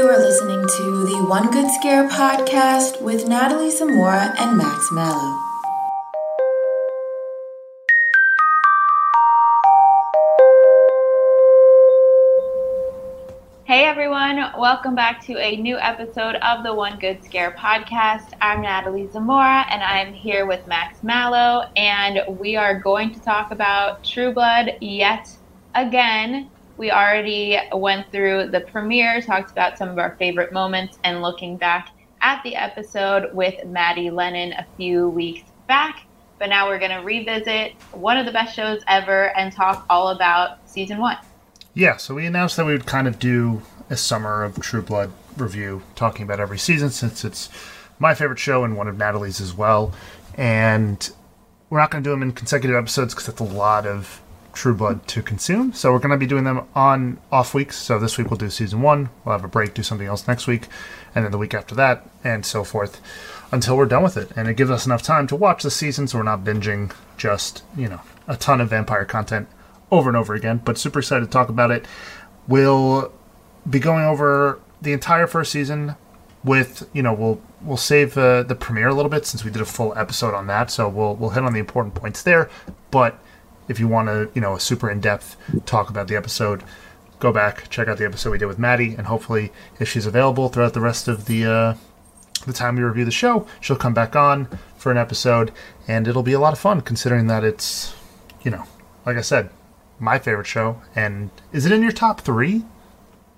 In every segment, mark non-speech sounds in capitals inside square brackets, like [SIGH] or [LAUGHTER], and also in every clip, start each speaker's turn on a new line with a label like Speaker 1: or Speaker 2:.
Speaker 1: You are listening to the One Good Scare podcast with Natalie Zamora and Max Mallow.
Speaker 2: Hey everyone, welcome back to a new episode of the One Good Scare podcast. I'm Natalie Zamora and I'm here with Max Mallow, and we are going to talk about True Blood yet again. We already went through the premiere, talked about some of our favorite moments, and looking back at the episode with Maddie Lennon a few weeks back. But now we're going to revisit one of the best shows ever and talk all about season one.
Speaker 3: Yeah, so we announced that we would kind of do a summer of True Blood review, talking about every season since it's my favorite show and one of Natalie's as well. And we're not going to do them in consecutive episodes because that's a lot of True Blood to consume. So we're going to be doing them on off weeks. So this week we'll do season one. We'll have a break, do something else next week, and then the week after that, and so forth until we're done with it. And it gives us enough time to watch the season so we're not binging just, you know, a ton of vampire content over and over again, but super excited to talk about it. We'll be going over the entire first season with, you know, we'll we'll save uh, the premiere a little bit since we did a full episode on that, so we'll we'll hit on the important points there. But if you want to, you know, a super in-depth talk about the episode, go back, check out the episode we did with Maddie, and hopefully, if she's available throughout the rest of the uh, the time we review the show, she'll come back on for an episode, and it'll be a lot of fun considering that it's, you know, like I said, my favorite show. And is it in your top three?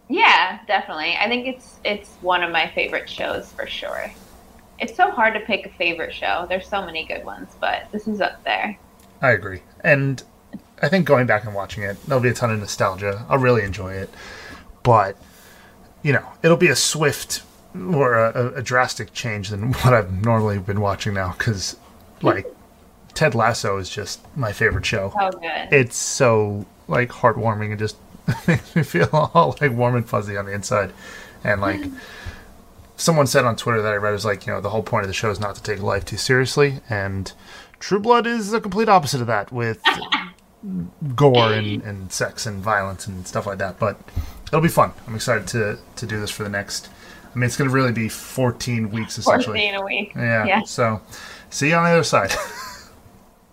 Speaker 2: Yeah, definitely. I think it's it's one of my favorite shows for sure. It's so hard to pick a favorite show. There's so many good ones, but this is up there.
Speaker 3: I agree. And I think going back and watching it, there'll be a ton of nostalgia. I'll really enjoy it. But, you know, it'll be a swift or a, a drastic change than [LAUGHS] what I've normally been watching now because, like, Ted Lasso is just my favorite show.
Speaker 2: So good.
Speaker 3: It's so, like, heartwarming and just [LAUGHS] makes me feel [LAUGHS] all, like, warm and fuzzy on the inside. And, like, hmm. Someone said on Twitter that I read is like, you know, the whole point of the show is not to take life too seriously. And True Blood is the complete opposite of that with [LAUGHS] gore and, and sex and violence and stuff like that. But it'll be fun. I'm excited to, to do this for the next. I mean, it's going to really be 14 weeks essentially.
Speaker 2: 14 a week.
Speaker 3: Yeah.
Speaker 2: Yeah.
Speaker 3: So see you on the other side. [LAUGHS]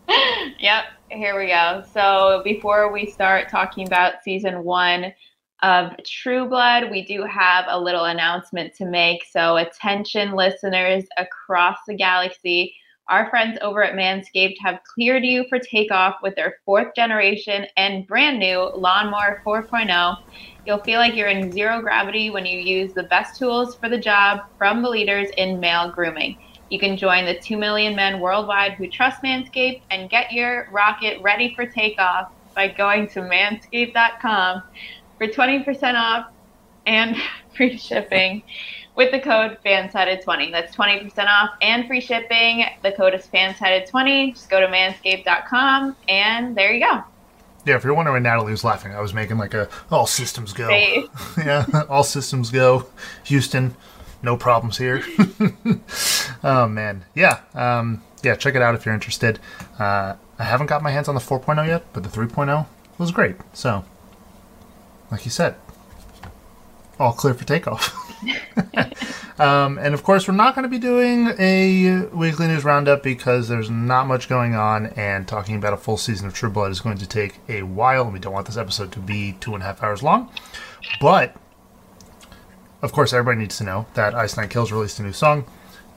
Speaker 3: [LAUGHS]
Speaker 2: Yep, here we go. So before we start talking about season one of True Blood, we do have a little announcement to make. So attention, listeners across the galaxy. Our friends over at Manscaped have cleared you for takeoff with their fourth generation and brand new Lawnmower 4.0. You'll feel like you're in zero gravity when you use the best tools for the job from the leaders in male grooming. You can join the 2 million men worldwide who trust Manscaped and get your rocket ready for takeoff by going to manscaped.com for 20% off and [LAUGHS] free shipping with the code FANSIDED20. That's 20% off and free shipping. The code is FANSIDED20. Just go to manscaped.com and there you go.
Speaker 3: yeah, if you're wondering why Natalie was laughing, I was making like a all systems go. [LAUGHS] Yeah, all systems go. Houston, no problems here. [LAUGHS] oh man, yeah, um, yeah. Check it out if you're interested. Uh, I haven't got my hands on the 4.0 yet, but the 3.0 was great. So, like you said, all clear for takeoff. [LAUGHS] um, and of course, we're not going to be doing a weekly news roundup because there's not much going on, and talking about a full season of True Blood is going to take a while, and we don't want this episode to be two and a half hours long. But of course, everybody needs to know that Ice Nine Kills released a new song.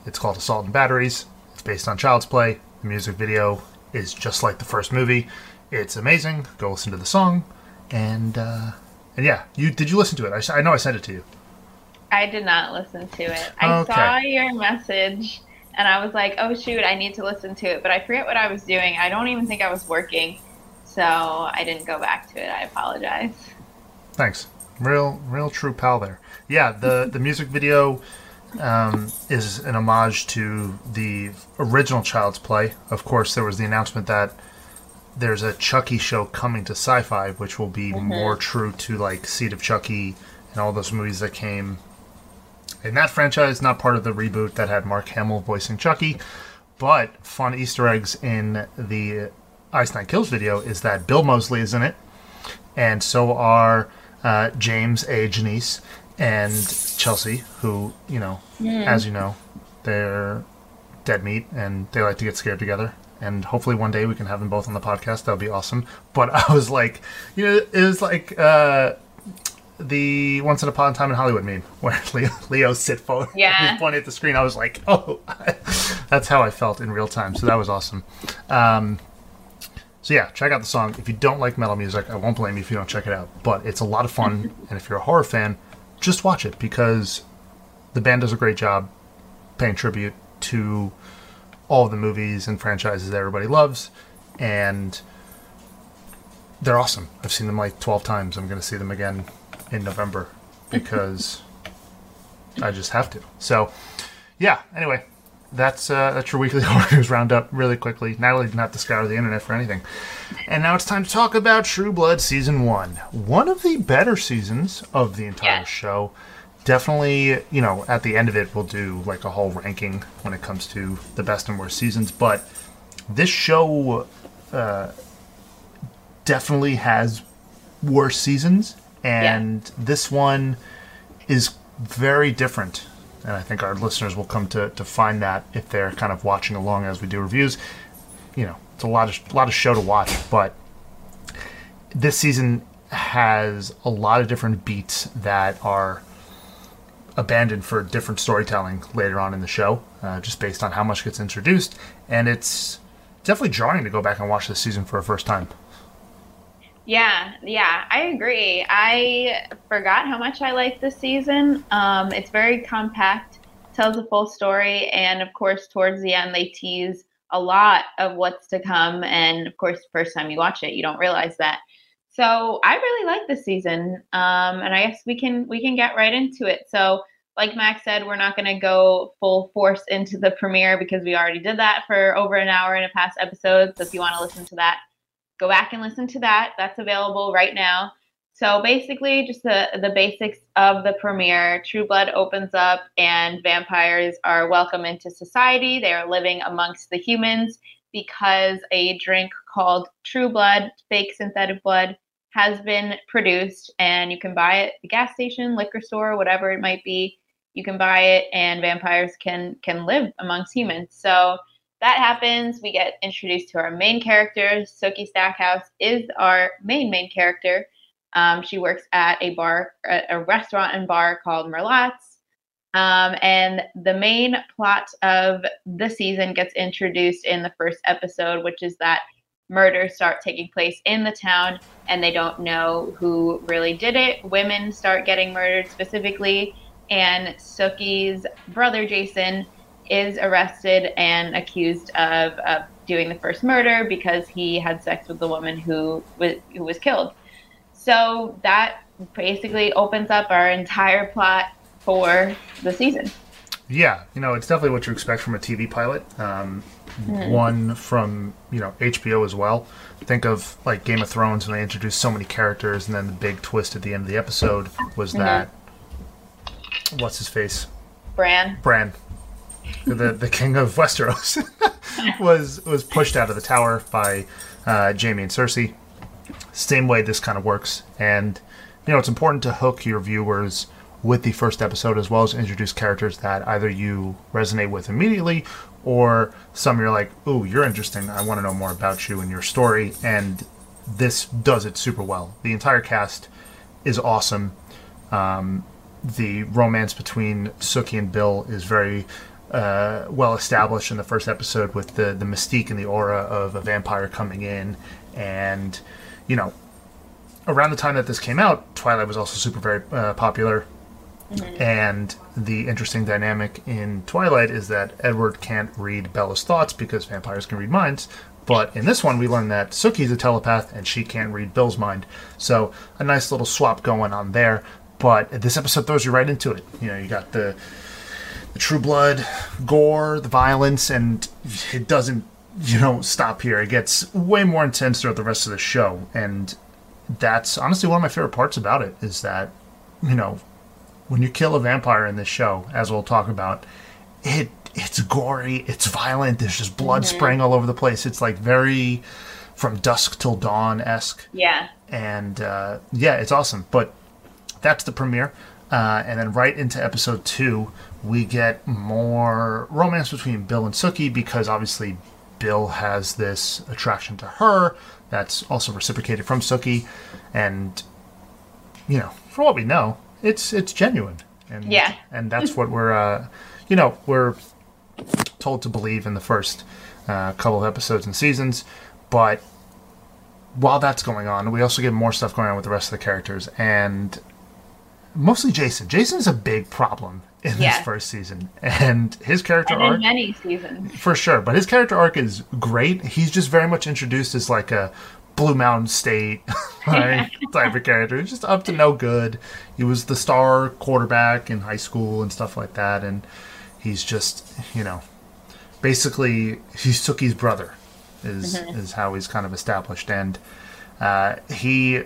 Speaker 3: It's called Assault and Batteries. It's based on Child's Play. The music video is just like the first movie. It's amazing. Go listen to the song, and uh, and yeah, you did you listen to it? I know I sent it to you.
Speaker 2: I did not listen to it. I
Speaker 3: Okay.
Speaker 2: saw your message and I was like, oh shoot, I need to listen to it. But I forget what I was doing. I don't even think I was working. so I didn't go back to it. I apologize.
Speaker 3: Thanks. Real, real true pal there. Yeah, the [LAUGHS] the music video um, is an homage to the original Child's Play. Of course, there was the announcement that there's a Chucky show coming to Syfy, which will be mm-hmm. more true to like Seed of Chucky and all those movies that came in that franchise. Not part of the reboot that had Mark Hamill voicing Chucky, but fun Easter eggs in the Ice Nine Kills video is that Bill Moseley is in it, and so are uh, James A. Janisse and Chelsea, who you know, mm. as you know, they're dead meat and they like to get scared together. And hopefully one day we can have them both on the podcast. That would be awesome. But [LAUGHS] I was like, you know, it was like uh, the Once in Upon a Time in Hollywood meme [LAUGHS] where Leo, Leo sit forward, [LAUGHS]
Speaker 2: yeah.
Speaker 3: pointing at the screen. I was like, oh, that's how I felt in real time. So that was awesome. Um, so yeah, check out the song. If you don't like metal music, I won't blame you if you don't check it out. But it's a lot of fun, and if you're a horror fan, just watch it because the band does a great job paying tribute to all of the movies and franchises that everybody loves, and they're awesome. I've seen them like 12 times. I'm going to see them again in November [LAUGHS] because I just have to. So, yeah, anyway, that's uh, that's your weekly [LAUGHS] horror news roundup really quickly. Natalie didn't have to scour the internet for anything. And now it's time to talk about True Blood season one, one of the better seasons of the entire yeah. show. Definitely, you know, at the end of it, we'll do like a whole ranking when it comes to the best and worst seasons. But this show uh, definitely has worse seasons, and yeah. this one is very different and I think our listeners will come to, to find that if they're kind of watching along as we do reviews. You know, it's a lot of a lot of show to watch, but this season has a lot of different beats that are abandoned for different storytelling later on in the show, uh, just based on how much gets introduced, and it's definitely jarring to go back and watch this season for a first time.
Speaker 2: Yeah, yeah, I agree. I forgot how much I like this season. Um, it's very compact, tells a full story, and of course, towards the end, they tease a lot of what's to come. And of course, first time you watch it, you don't realize that. So I really like this season, um, and I guess we can we can get right into it. So, like Max said, we're not going to go full force into the premiere because we already did that for over an hour in a past episode. So if you want to listen to that go back and listen to that. That's available right now. So basically, just the, the basics of the premiere. True Blood opens up, and vampires are welcome into society. They are living amongst the humans because a drink called True Blood, fake synthetic blood, has been produced, and you can buy it at the gas station, liquor store, whatever it might be. You can buy it, and vampires can can live amongst humans. So that happens. We get introduced to our main character. Sookie Stackhouse is our main main character. Um, she works at a bar, a restaurant and bar called Merlotte's. Um, and the main plot of the season gets introduced in the first episode, which is that murders start taking place in the town and they don't know who really did it. Women start getting murdered specifically, and Sookie's brother Jason is arrested and accused of, of doing the first murder because he had sex with the woman who was who was killed. So that basically opens up our entire plot for the season.
Speaker 3: Yeah, you know, it's definitely what you expect from a TV pilot. Um, mm. One from you know HBO as well. Think of like Game of Thrones when they introduced so many characters, and then the big twist at the end of the episode was mm-hmm. that what's his face,
Speaker 2: Bran.
Speaker 3: Bran the the king of Westeros, [LAUGHS] was was pushed out of the tower by uh, Jaime and Cersei. Same way this kind of works, and you know it's important to hook your viewers with the first episode as well as introduce characters that either you resonate with immediately or some you're like, "Ooh, you're interesting. I want to know more about you and your story." And this does it super well. The entire cast is awesome. Um, the romance between Sookie and Bill is very uh, well established in the first episode with the the mystique and the aura of a vampire coming in, and you know, around the time that this came out, Twilight was also super very uh, popular. Mm-hmm. And the interesting dynamic in Twilight is that Edward can't read Bella's thoughts because vampires can read minds, But in this one, we learn that Sookie's a telepath and she can't read Bill's mind. So a nice little swap going on there. But this episode throws you right into it. You know, you got the the true blood, gore, the violence, and it doesn't you know stop here. It gets way more intense throughout the rest of the show, and that's honestly one of my favorite parts about it is that you know when you kill a vampire in this show, as we'll talk about, it it's gory, it's violent. There's just blood mm-hmm. spraying all over the place. It's like very from dusk till dawn esque.
Speaker 2: Yeah.
Speaker 3: And uh, yeah, it's awesome. But that's the premiere. Uh, and then right into episode two, we get more romance between Bill and Sookie because obviously Bill has this attraction to her that's also reciprocated from Sookie, and you know, for what we know, it's it's genuine, and
Speaker 2: yeah,
Speaker 3: and that's what we're, uh, you know, we're told to believe in the first uh, couple of episodes and seasons, but while that's going on, we also get more stuff going on with the rest of the characters, and mostly Jason. Jason is a big problem in this first season, and his character
Speaker 2: and
Speaker 3: arc
Speaker 2: many seasons.
Speaker 3: For sure. But his character arc is great. He's just very much introduced as like a Blue Mountain State [LAUGHS] like, [LAUGHS] type of character. He's just up to no good. He was the star quarterback in high school and stuff like that, and he's just you know basically he's Sookie's brother is mm-hmm. is how he's kind of established, and uh, he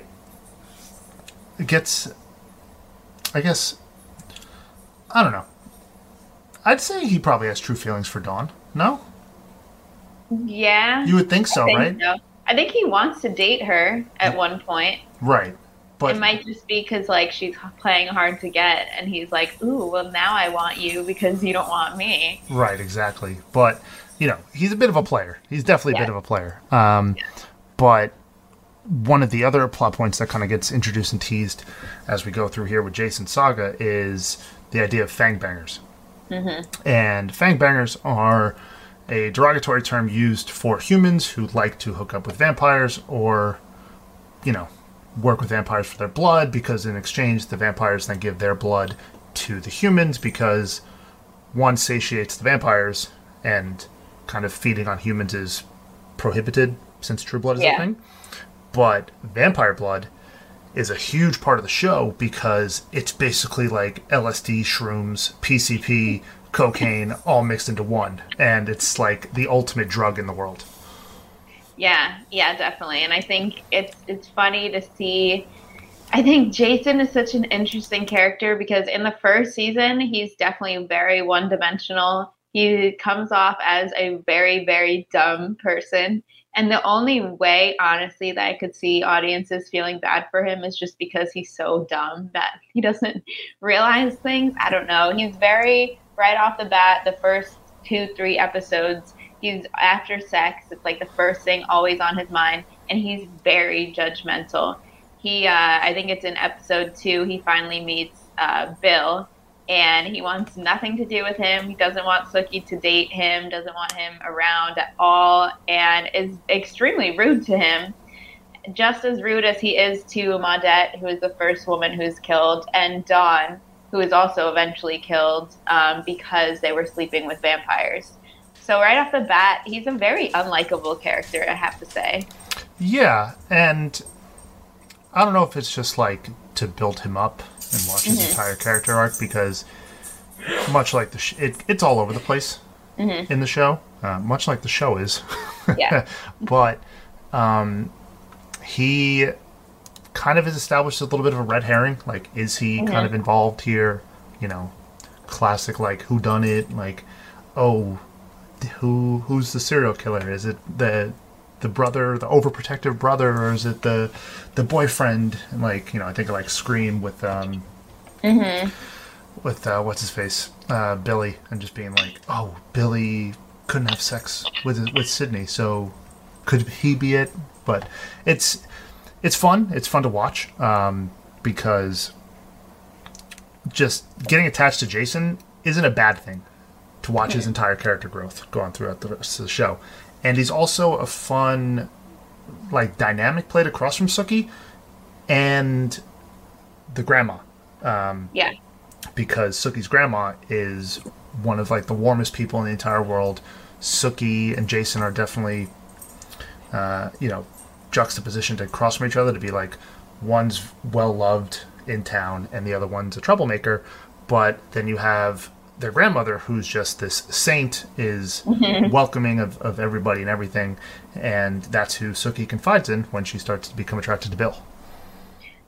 Speaker 3: gets I guess I don't know. I'd say he probably has true feelings for Dawn. No?
Speaker 2: Yeah.
Speaker 3: You would think so,
Speaker 2: think
Speaker 3: right?
Speaker 2: So. I think he wants to date her at one point.
Speaker 3: Right.
Speaker 2: But it might just be because like she's playing hard to get, and he's like, "Ooh, well now I want you because you don't want me."
Speaker 3: Right, exactly. But you know, he's a bit of a player. He's definitely a bit of a player. Um, yeah. But one of the other plot points that kind of gets introduced and teased as we go through here with Jason Saga is the idea of fangbangers. Mm-hmm. And fangbangers are a derogatory term used for humans who like to hook up with vampires or, you know, work with vampires for their blood because in exchange the vampires then give their blood to the humans because one satiates the vampires and kind of feeding on humans is prohibited since True Blood is yeah. a thing. But vampire blood is a huge part of the show because it's basically like LSD, shrooms, PCP, cocaine all mixed into one. And it's like the ultimate drug in the world.
Speaker 2: Yeah, yeah, definitely. And I think it's it's funny to see I think Jason is such an interesting character because in the first season he's definitely very one-dimensional. He comes off as a very very dumb person and the only way, honestly, that I could see audiences feeling bad for him is just because he's so dumb that he doesn't [LAUGHS] realize things. I don't know. He's very, right off the bat, the first two, three episodes, he's after sex. It's like the first thing always on his mind. And he's very judgmental. He, uh, I think it's in episode two, he finally meets uh, Bill and he wants nothing to do with him. He doesn't want Sookie to date him, doesn't want him around at all, and is extremely rude to him. Just as rude as he is to Maudette, who is the first woman who's killed, and Dawn, who is also eventually killed um, because they were sleeping with vampires. So, right off the bat, he's a very unlikable character, I have to say.
Speaker 3: Yeah, and I don't know if it's just like to build him up and watch his mm-hmm. entire character arc because much like the sh- it, it's all over the place mm-hmm. in the show, uh, much like the show is.
Speaker 2: Yeah. [LAUGHS]
Speaker 3: but um, he kind of is established as a little bit of a red herring. Like, is he kind of involved here? You know, classic like who done it? Like, oh, who who's the serial killer? Is it the the brother, the overprotective brother, or is it the the boyfriend? And like you know, I think of like Scream with um,
Speaker 2: mm-hmm.
Speaker 3: with uh, what's his face, uh, Billy, and just being like, oh, Billy couldn't have sex with with Sydney, so could he be it? But it's it's fun. It's fun to watch um, because just getting attached to Jason isn't a bad thing to watch his entire character growth going throughout the rest of the show and he's also a fun like dynamic played across from Sookie, and the grandma. Um,
Speaker 2: yeah.
Speaker 3: Because Sookie's grandma is one of like the warmest people in the entire world. Sookie and Jason are definitely uh, you know, juxtaposition to cross from each other to be like one's well loved in town and the other one's a troublemaker. But then you have their grandmother, who's just this saint, is [LAUGHS] welcoming of, of everybody and everything. And that's who Sookie confides in when she starts to become attracted to Bill.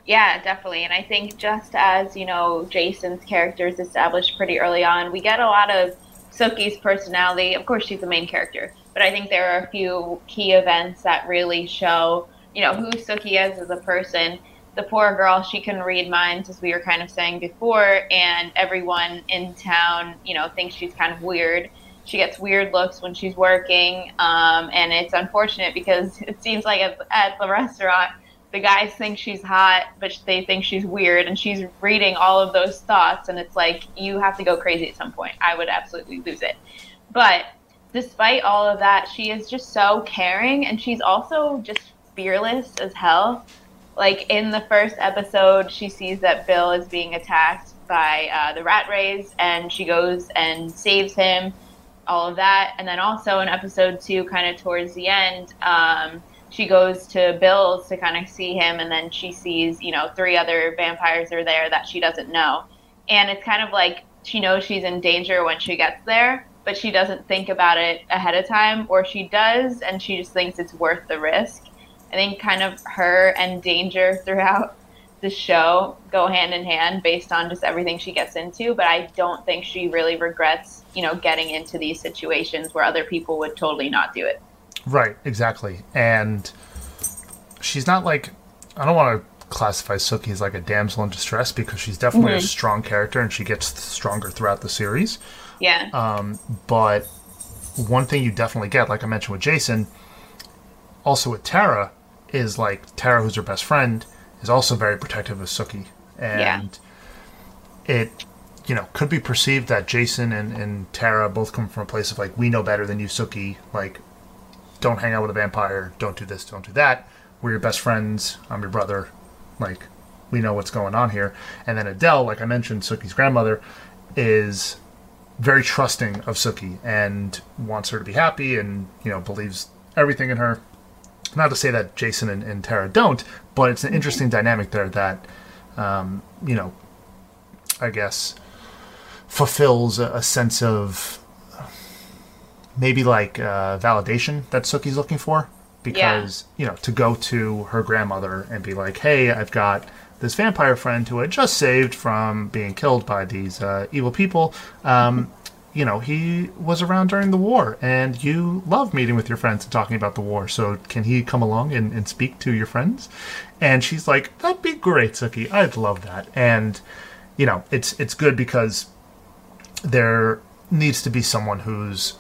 Speaker 2: Yeah, definitely. And I think just as, you know, Jason's character is established pretty early on, we get a lot of Sookie's personality. Of course, she's the main character, but I think there are a few key events that really show, you know, who Sookie is as a person. The poor girl, she can read minds, as we were kind of saying before, and everyone in town, you know, thinks she's kind of weird. She gets weird looks when she's working, um, and it's unfortunate because [LAUGHS] it seems like at, at the restaurant, the guys think she's hot, but they think she's weird, and she's reading all of those thoughts, and it's like you have to go crazy at some point. I would absolutely lose it. But despite all of that, she is just so caring, and she's also just fearless as hell. Like in the first episode, she sees that Bill is being attacked by uh, the Rattrays, and she goes and saves him. All of that, and then also in episode two, kind of towards the end. Um, she goes to Bill's to kind of see him, and then she sees, you know, three other vampires are there that she doesn't know. And it's kind of like she knows she's in danger when she gets there, but she doesn't think about it ahead of time, or she does, and she just thinks it's worth the risk. I think kind of her and danger throughout the show go hand in hand based on just everything she gets into, but I don't think she really regrets, you know, getting into these situations where other people would totally not do it.
Speaker 3: Right, exactly. And she's not like I don't want to classify Sookie as like a damsel in distress because she's definitely mm-hmm. a strong character and she gets stronger throughout the series.
Speaker 2: Yeah.
Speaker 3: Um, but one thing you definitely get, like I mentioned with Jason, also with Tara, is like Tara, who's her best friend, is also very protective of Sookie. And yeah. it you know, could be perceived that Jason and, and Tara both come from a place of like, we know better than you, Sookie. Like, don't hang out with a vampire, don't do this, don't do that. We're your best friends, I'm your brother. Like, we know what's going on here. And then Adele, like I mentioned, Sookie's grandmother, is very trusting of Sookie and wants her to be happy and, you know, believes everything in her. Not to say that Jason and, and Tara don't, but it's an interesting dynamic there that, um, you know, I guess fulfills a, a sense of maybe like uh, validation that Sookie's looking for because yeah. you know to go to her grandmother and be like, "Hey, I've got this vampire friend who I just saved from being killed by these uh, evil people. Um, you know, he was around during the war, and you love meeting with your friends and talking about the war. So can he come along and, and speak to your friends?" And she's like, "That'd be great, Sookie. I'd love that." And you know, it's it's good because there needs to be someone who's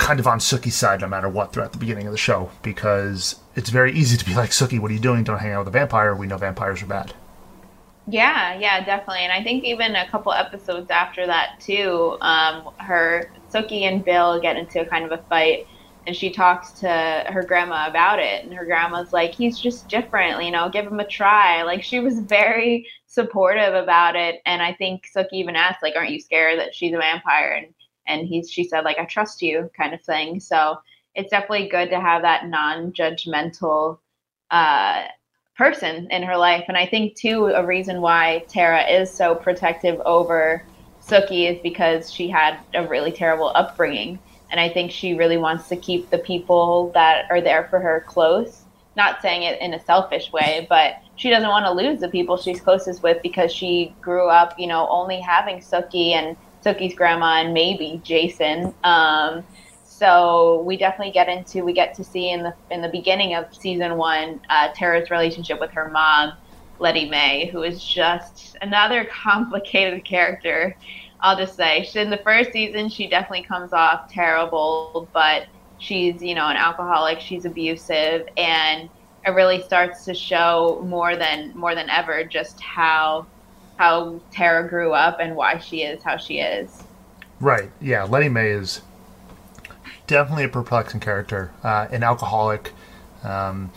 Speaker 3: kind of on Sookie's side no matter what throughout the beginning of the show because it's very easy to be like, Sookie, what are you doing? Don't hang out with a vampire. We know vampires are bad.
Speaker 2: Yeah, yeah, definitely. And I think even a couple episodes after that too, um, her Sookie and Bill get into kind of a fight, and she talks to her grandma about it, and her grandma's like, "He's just different, you know. Give him a try." Like she was very supportive about it, and I think Sookie even asked, like, "Aren't you scared that she's a vampire?" And and he's she said like I trust you kind of thing. So it's definitely good to have that non-judgmental uh, person in her life. And I think too a reason why Tara is so protective over Sookie is because she had a really terrible upbringing. And I think she really wants to keep the people that are there for her close. Not saying it in a selfish way, but she doesn't want to lose the people she's closest with because she grew up, you know, only having Sookie and Sookie's grandma and maybe Jason. Um, so we definitely get into we get to see in the in the beginning of season one uh, Tara's relationship with her mom, Lettie Mae, who is just another [LAUGHS] complicated character. I'll just say, in the first season, she definitely comes off terrible, but she's you know an alcoholic, she's abusive, and it really starts to show more than more than ever just how how Tara grew up and why she is how she is.
Speaker 3: Right. Yeah. Lettie Mae is definitely a perplexing character, uh, an alcoholic, um,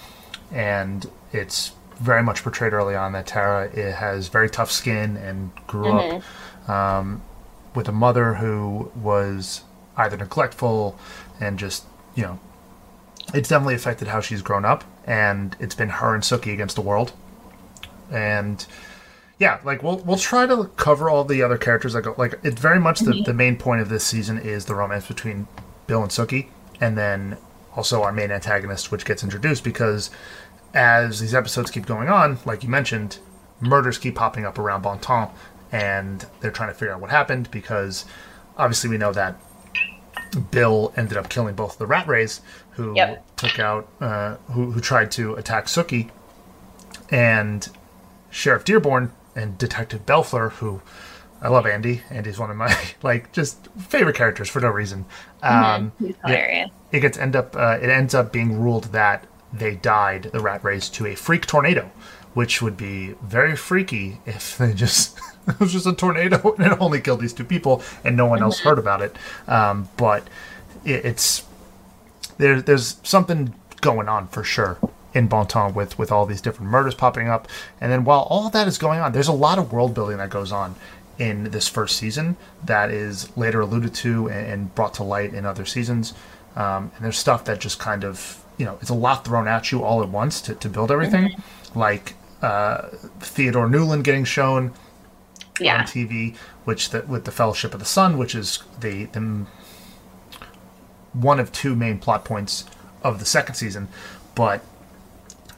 Speaker 3: and it's very much portrayed early on that Tara it has very tough skin and grew mm-hmm. up um, with a mother who was either neglectful and just you know it's definitely affected how she's grown up, and it's been her and Sookie against the world. And yeah, like we'll we'll try to cover all the other characters. Like like it's very much the, the main point of this season is the romance between Bill and Sookie, and then also our main antagonist, which gets introduced because as these episodes keep going on, like you mentioned, murders keep popping up around Bon Temps, and they're trying to figure out what happened because obviously we know that Bill ended up killing both the Rattrays who
Speaker 2: Yep.
Speaker 3: took out uh, who who tried to attack Sookie, and Sheriff Dearborne and Detective Bellefleur, who I love Andy. Andy's one of my [LAUGHS] like just favorite characters for no reason. Um,
Speaker 2: He's hilarious.
Speaker 3: it gets end up uh, it ends up being ruled that they died the Rattrays to a freak tornado, which would be very freaky if they just [LAUGHS] it was just a tornado [LAUGHS] and it only killed these two people and no one else heard about it. Um, but it, it's there, there's something going on for sure in Bon Temps with with all these different murders popping up, and then while all that is going on, there's a lot of world building that goes on in this first season that is later alluded to and, brought to light in other seasons. Um, and there's stuff that just kind of you know it's a lot thrown at you all at once to, to build everything, like uh, Theodore Newlin getting shown
Speaker 2: Yeah.
Speaker 3: on TV, which the, with the Fellowship of the Sun, which is the, the one of two main plot points of the second season. But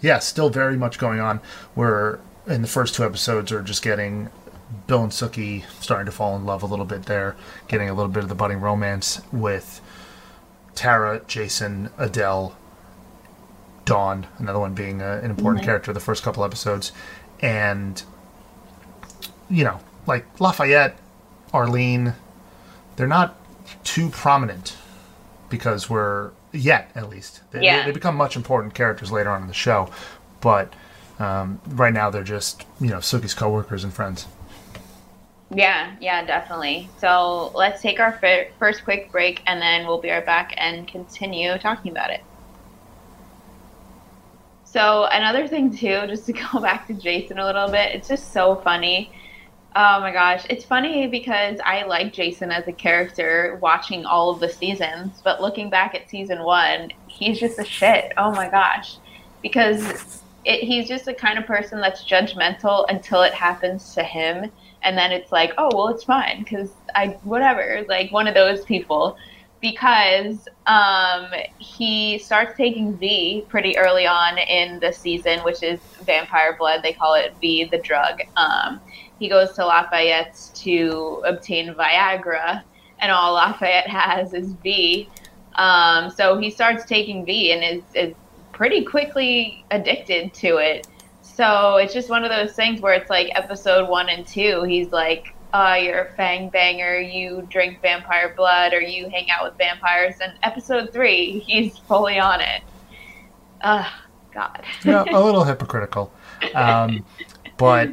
Speaker 3: yeah, still very much going on. We're in the first two episodes are just getting Bill and Sookie starting to fall in love a little bit there, getting a little bit of the budding romance with Tara, Jason, Adele, Dawn, another one being a, an important mm-hmm. character the first couple episodes, and you know, like Lafayette, Arlene, they're not too prominent because we're yet at least they, they-
Speaker 2: Yeah.
Speaker 3: they become much important characters later on in the show, but um, right now they're just you know Sookie's coworkers and friends.
Speaker 2: Yeah, yeah, definitely. So let's take our fir- first quick break and then we'll be right back and continue talking about it. So, another thing, too, just to [LAUGHS] go back to Jason a little bit, it's just so funny. Oh my gosh. It's funny because I like Jason as a character watching all of the seasons, but looking back at season one, he's just a shit. Oh my gosh. Because it, he's just the kind of person that's judgmental until it happens to him and then it's like oh well it's fine because i whatever like one of those people because um, he starts taking v pretty early on in the season which is vampire blood they call it v the drug um, he goes to lafayette's to obtain viagra and all lafayette has is v um, so he starts taking v and is, is pretty quickly addicted to it so it's just one of those things where it's like episode one and two, he's like, uh, you're a fang banger, you drink vampire blood, or you hang out with vampires. And episode three, he's fully on it. Ugh, God.
Speaker 3: yeah, a little hypocritical. Um, [LAUGHS] but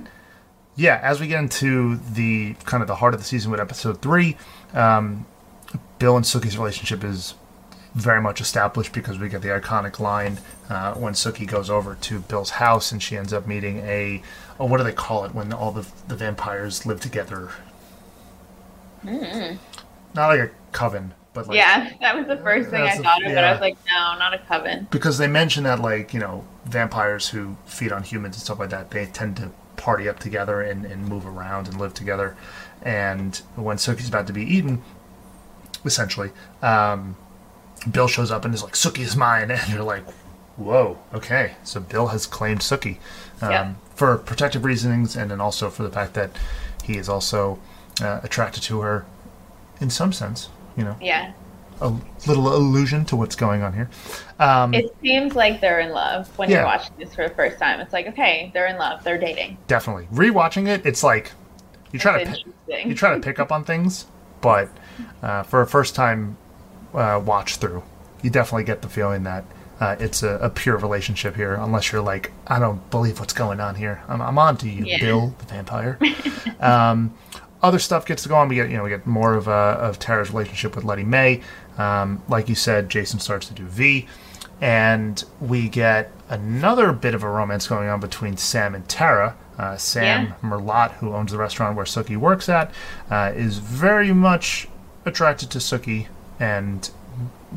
Speaker 3: yeah, as we get into the kind of the heart of the season with episode three, um, Bill and Sookie's relationship is very much established because we get the iconic line uh, when Sookie goes over to Bill's house and she ends up meeting a, oh, what do they call it when all the the vampires live together? Not like a coven, but like
Speaker 2: yeah, that was the first thing I
Speaker 3: That's a-
Speaker 2: thought of, but I was like, no, not a coven.
Speaker 3: because they mention that like you know vampires who feed on humans and stuff like that they tend to party up together and, and move around and live together and when Sookie's about to be eaten essentially um, Bill shows up and is like Sookie is mine [LAUGHS] and you're like whoa okay so Bill has claimed Sookie um,
Speaker 2: Yeah.
Speaker 3: for protective reasonings and then also for the fact that he is also uh, attracted to her in some sense you know
Speaker 2: Yeah.
Speaker 3: A little allusion to what's going on here um,
Speaker 2: It seems like they're in love when
Speaker 3: Yeah.
Speaker 2: you're watching this for the first time. It's like, okay, they're in love, they're dating.
Speaker 3: definitely rewatching it it's like you try to
Speaker 2: That's interesting.
Speaker 3: you try to pick up on things but uh, for a first time uh, watch through you definitely get the feeling that uh, it's a, a pure relationship here unless you're like i don't believe what's going on here i'm, I'm on to you
Speaker 2: Yeah.
Speaker 3: bill the vampire [LAUGHS] um, other stuff gets to go on we get you know we get more of uh, of tara's relationship with Lettie Mae um, like you said jason starts to do v and we get another bit of a romance going on between Sam and Tara. Uh, Sam
Speaker 2: Yeah.
Speaker 3: Merlotte, who owns the restaurant where Sookie works at, uh, is very much attracted to Sookie and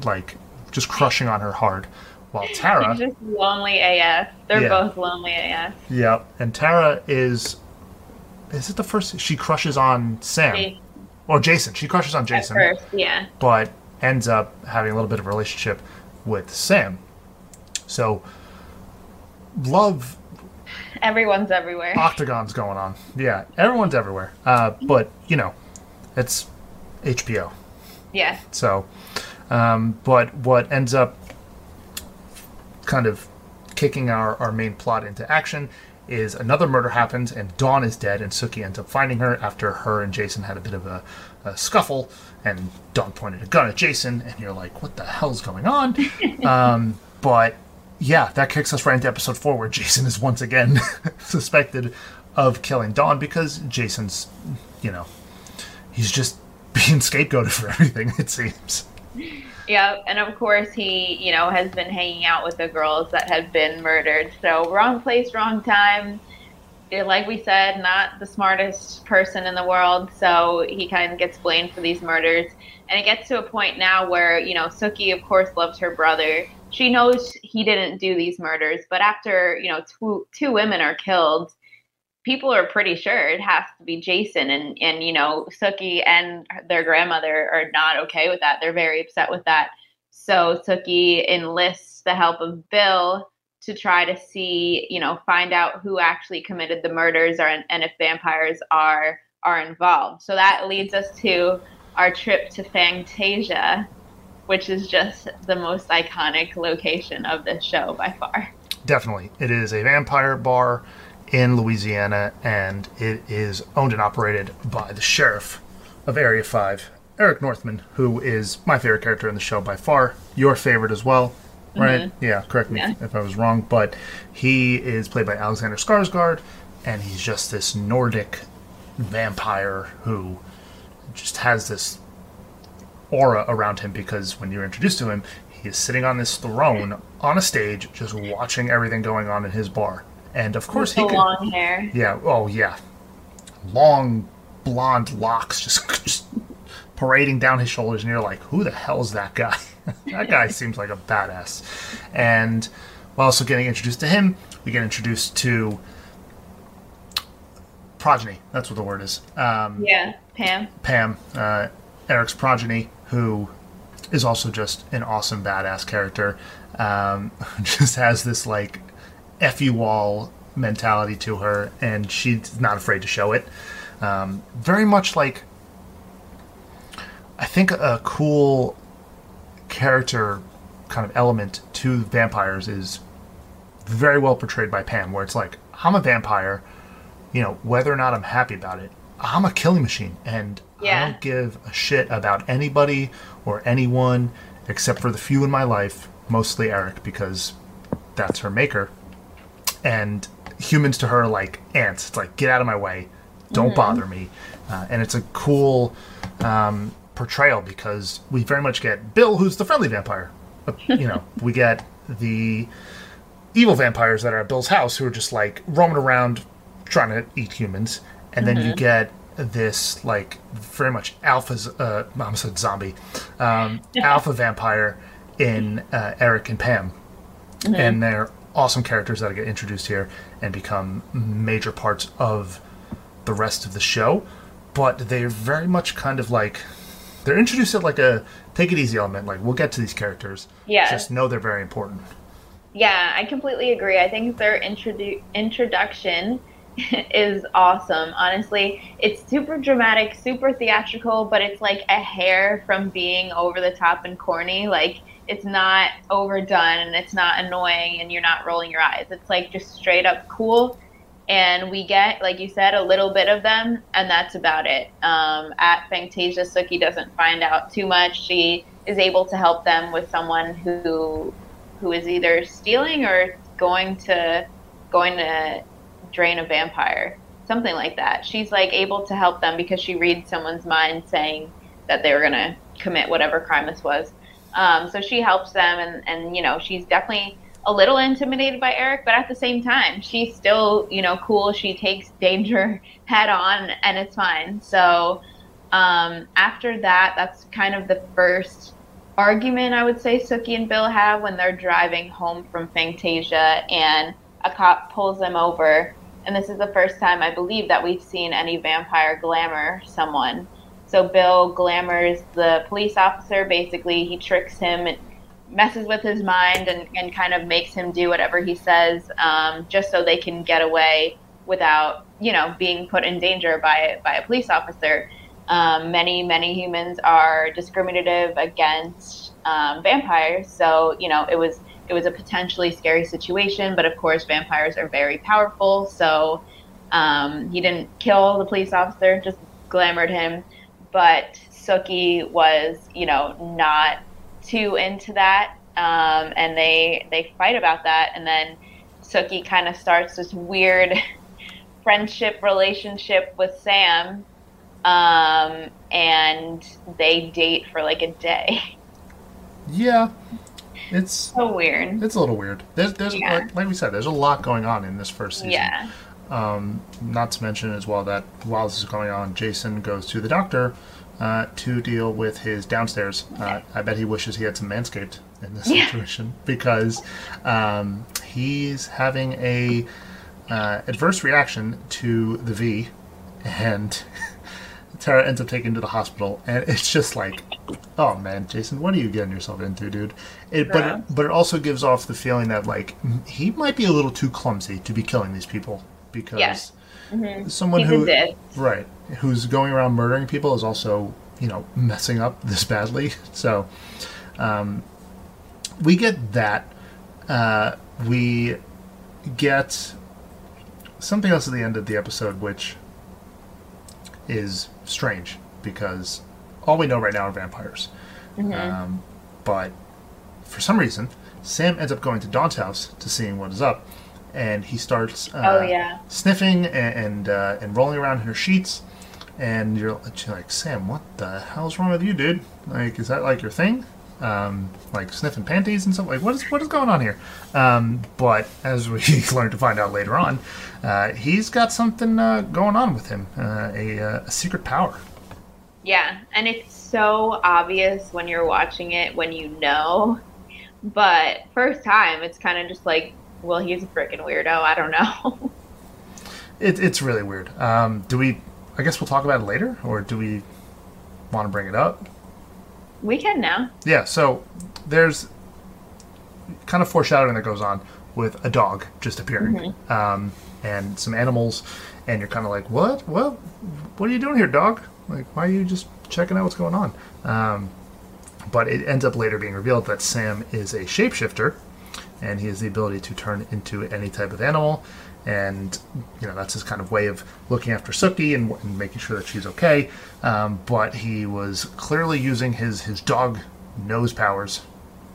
Speaker 3: like just crushing on her hard. While [LAUGHS] Tara,
Speaker 2: just lonely AF. They're
Speaker 3: Yeah.
Speaker 2: both lonely AF.
Speaker 3: Yep. and Tara is, is it the first? She crushes on Sam
Speaker 2: Jason
Speaker 3: or Jason. She crushes on
Speaker 2: at
Speaker 3: Jason,
Speaker 2: first, yeah.
Speaker 3: but ends up having a little bit of a relationship with Sam. So, love
Speaker 2: Everyone's everywhere.
Speaker 3: octagons going on. Yeah, everyone's everywhere. Uh, but you know, it's HBO.
Speaker 2: yeah.
Speaker 3: So, um, but what ends up kind of kicking our, our main plot into action is another murder happens and Dawn is dead and Sookie ends up finding her after her and Jason had a bit of a, a scuffle and Dawn pointed a gun at Jason and you're like, what the hell's going on? [LAUGHS] um, but yeah, that kicks us right into episode four where Jason is once again [LAUGHS] suspected of killing Dawn because Jason's, you know, he's just [LAUGHS] being scapegoated for everything, it seems.
Speaker 2: Yeah, and of course he, you know, has been hanging out with the girls that had been murdered. So wrong place, wrong time. Like we said, not the smartest person in the world, so he kind of gets blamed for these murders. And it gets to a point now where, you know, Sookie, of course, loves her brother. She knows he didn't do these murders, but after, you know, two, two women are killed, people are pretty sure it has to be Jason and and you know Sookie and their grandmother are not okay with that. They're very upset with that. So Sookie enlists the help of Bill to try to see, you know, find out who actually committed the murders or and if vampires are are involved. So that leads us to our trip to Fangtasia, which is just the most iconic location of this show by far.
Speaker 3: Definitely. It is a vampire bar in Louisiana, and it is owned and operated by the sheriff of Area 5, Eric Northman, who is my favorite character in the show by far. Your favorite as well, right? Yeah, correct me
Speaker 2: Yeah.
Speaker 3: if I was wrong, but he is played by Alexander Skarsgård, and he's just this Nordic vampire who just has this aura around him because when you're introduced to him, he is sitting on this throne on a stage, just watching everything going on in his bar. And of course,
Speaker 2: The
Speaker 3: he could,
Speaker 2: long hair.
Speaker 3: yeah, oh yeah, long blonde locks just, [LAUGHS] just parading down his shoulders, and you're like, who the hell's that guy? [LAUGHS] that guy seems like a badass. And while also getting introduced to him, we get introduced to progeny. That's what the word is. Um,
Speaker 2: Yeah, Pam.
Speaker 3: Pam, uh, Eric's progeny, who is also just an awesome badass character. Um, [LAUGHS] just has this like f you all mentality to her, and she's not afraid to show it. Um, very much like I think a cool character kind of element to vampires is very well portrayed by Pam, where it's like I'm a vampire, you know, whether or not I'm happy about it, I'm a killing machine, and I don't give a shit about anybody or anyone except for the few in my life, mostly Eric, because that's her maker. And humans to her are like ants. It's like get out of my way, don't bother me. Uh, and it's a cool um, portrayal because we very much get Bill, who's the friendly vampire. [LAUGHS] You know, we get the evil vampires that are at Bill's house who are just like roaming around trying to eat humans, and then you get this like very much alpha. Uh, I almost said zombie, um, [LAUGHS] alpha vampire in uh, Eric and Pam, and they're awesome characters that get introduced here and become major parts of the rest of the show. But they're very much kind of like they're introduced at like a take it easy element. Like we'll get to these characters.
Speaker 2: Yeah.
Speaker 3: Just know they're very important.
Speaker 2: Yeah, I completely agree. I think their introdu- introduction [LAUGHS] is awesome. Honestly, it's super dramatic, super theatrical, but it's like a hair from being over the top and corny. Like it's not overdone and it's not annoying and you're not rolling your eyes. It's like just straight up cool. And we get, like you said, a little bit of them, and that's about it. Um, at Fangtasia, Sookie doesn't find out too much. She is able to help them with someone who who is either stealing or going to going to drain a vampire something like that she's like able to help them because she reads someone's mind saying that they were going to commit whatever crime this was um, so she helps them and and you know she's definitely a little intimidated by eric but at the same time she's still you know cool she takes danger [LAUGHS] head on and it's fine so um, after that that's kind of the first argument I would say Sookie and Bill have when they're driving home from Fangtasia and a cop pulls them over. And this is the first time I believe that we've seen any vampire glamour someone. So Bill glamours the police officer. Basically, he tricks him messes with his mind and, and kind of makes him do whatever he says um, just so they can get away without, you know, being put in danger by, by a police officer. Um, many, many humans are discriminative against um, vampires. So, you know, it was it was a potentially scary situation, but of course, vampires are very powerful. So um, he didn't kill the police officer, just glamored him. But Sookie was, you know, not too into that, um, and they they fight about that, and then Sookie kind of starts this weird [LAUGHS] friendship relationship with Sam um, and they date for like a day. [LAUGHS]
Speaker 3: Yeah, it's
Speaker 2: so weird.
Speaker 3: It's a little weird. There's, there's yeah. like, like, we said, there's a lot going on in this first season.
Speaker 2: Yeah.
Speaker 3: Um, not to mention as well that while this is going on, Jason goes to the doctor uh, to deal with his downstairs. Uh, I bet he wishes he had some manscaped in this yeah. situation because um, he's having a uh, adverse reaction to the V, and [LAUGHS] Tara ends up taken to the hospital, and it's just like, oh man, Jason, what are you getting yourself into, dude? It, but it, but it also gives off the feeling that like he might be a little too clumsy to be killing these people because yeah. mm-hmm. someone He's who right who's going around murdering people is also you know messing up this badly. [LAUGHS] So um, we get that. Uh, we get something else at the end of the episode, which is strange because all we know right now are vampires. Mm-hmm. Um, but for some reason, Sam ends up going to Dawn's house to see what is up, and he starts
Speaker 2: uh, oh, yeah.
Speaker 3: sniffing and and, uh, and, rolling around in her sheets. And you're, you're, like, Sam, what the hell's wrong with you, dude? Like, is that like your thing? Um, like sniffing panties and stuff. Like, what is what is going on here? Um, but as we [LAUGHS] learn to find out later on, uh, he's got something uh, going on with him, uh, a, uh, a secret power.
Speaker 2: Yeah, and it's so obvious when you're watching it when you know. But first time, it's kind of just like, well, he's a freaking weirdo. I don't know. [LAUGHS]
Speaker 3: it, it's really weird. Um, do we? I guess we'll talk about it later, or do we want to bring it up?
Speaker 2: We can now.
Speaker 3: Yeah. So there's kind of foreshadowing that goes on with a dog just appearing. Mm-hmm. Um, and some animals, and you're kind of like, what? What? What are you doing here, dog? Like, why are you just checking out what's going on? Um, but it ends up later being revealed that Sam is a shapeshifter, and he has the ability to turn into any type of animal. And you know that's his kind of way of looking after Sookie and, and making sure that she's okay. Um, but he was clearly using his his dog nose powers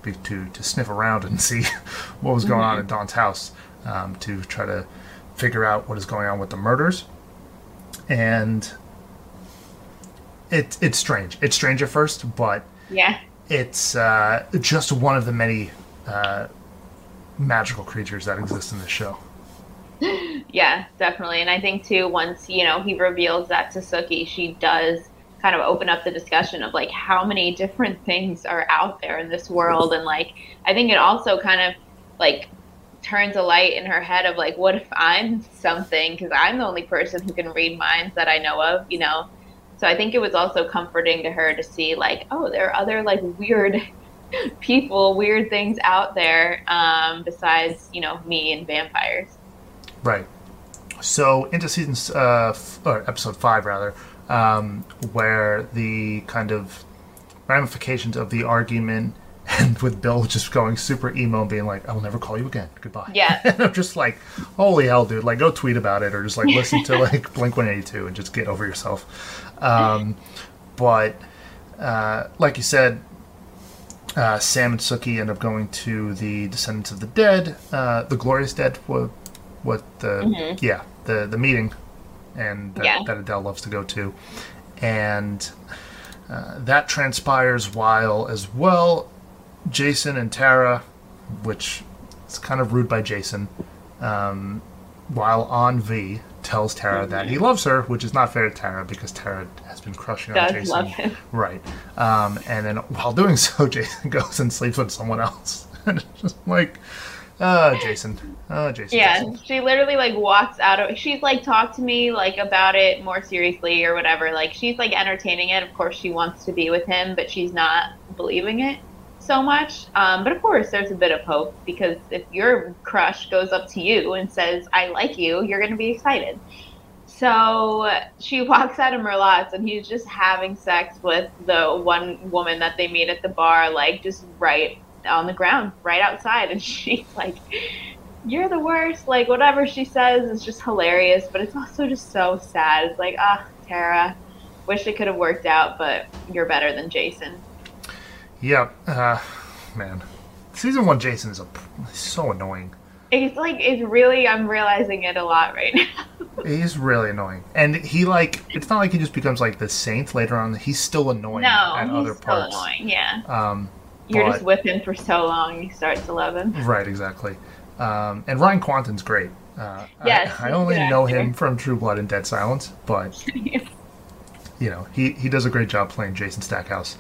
Speaker 3: to to sniff around and [LAUGHS] see what was going mm-hmm. on at Dawn's house um, to try to figure out what is going on with the murders. And it, it's strange. It's strange at first, but
Speaker 2: yeah,
Speaker 3: it's uh, just one of the many uh, magical creatures that exist in this show.
Speaker 2: Yeah, definitely. And I think too, once you know he reveals that to Sookie, she does kind of open up the discussion of like how many different things are out there in this world, and like I think it also kind of like turns a light in her head of like, what if I'm something? Because I'm the only person who can read minds that I know of, you know. So I think it was also comforting to her to see like, oh, there are other like weird [LAUGHS] people, weird things out there um, besides you know me and vampires.
Speaker 3: Right. So into season uh, f- or episode five rather, um, where the kind of ramifications of the argument [LAUGHS] and with Bill just going super emo and being like, "I will never call you again. Goodbye."
Speaker 2: Yeah.
Speaker 3: and [LAUGHS] I'm just like, "Holy hell, dude! Like, go tweet about it, or just like listen to [LAUGHS] like Blink 182 and just get over yourself." Um, but uh, like you said, uh, Sam and Sookie end up going to the Descendants of the Dead, uh, the Glorious Dead. What, the mm-hmm. yeah the the meeting, and that, yeah. that Adele loves to go to, and. Uh, that transpires while, as well, Jason and Tara, which is kind of rude by Jason, um, while on V, tells Tara that he loves her, which is not fair to Tara because Tara has been crushing on Jason.
Speaker 2: love him.
Speaker 3: Right. Um, and then while doing [LAUGHS] so, Jason [LAUGHS] goes and sleeps with someone else. [LAUGHS] and it's just like, uh, Jason. Oh, Jason.
Speaker 2: Yeah,
Speaker 3: Jason.
Speaker 2: she literally like walks out of. She's like, talk to me like about it more seriously or whatever. Like she's like entertaining it. Of course, she wants to be with him, but she's not believing it so much. Um, but of course, there's a bit of hope because if your crush goes up to you and says, "I like you," you're gonna be excited. So she [LAUGHS] walks out of Merlotte's and he's just having sex with the one woman that they meet at the bar, like just right on the ground, right outside. And [LAUGHS] she's like, You're the worst. Like, whatever she says is just hilarious, but it's also just so sad. It's like, Ah, Tara, wish it could have worked out, but you're better than Jason.
Speaker 3: Yep. Uh, man. Season one Jason is a, so annoying.
Speaker 2: It's like, it's really, I'm realizing it a lot right [LAUGHS] now.
Speaker 3: He's really annoying. And he, like, it's not like he just becomes, like, the saint later on. He's still annoying
Speaker 2: no,
Speaker 3: at
Speaker 2: he's
Speaker 3: other
Speaker 2: so
Speaker 3: parts.
Speaker 2: annoying. Yeah.
Speaker 3: Um,
Speaker 2: You're
Speaker 3: but-
Speaker 2: just with him for so long, you start to love him.
Speaker 3: Right, exactly. Um, and Ryan Kwanten's great. Uh,
Speaker 2: Yes,
Speaker 3: I, I only know him from True Blood and Dead Silence, but [LAUGHS] you know he, he does a great job playing Jason Stackhouse.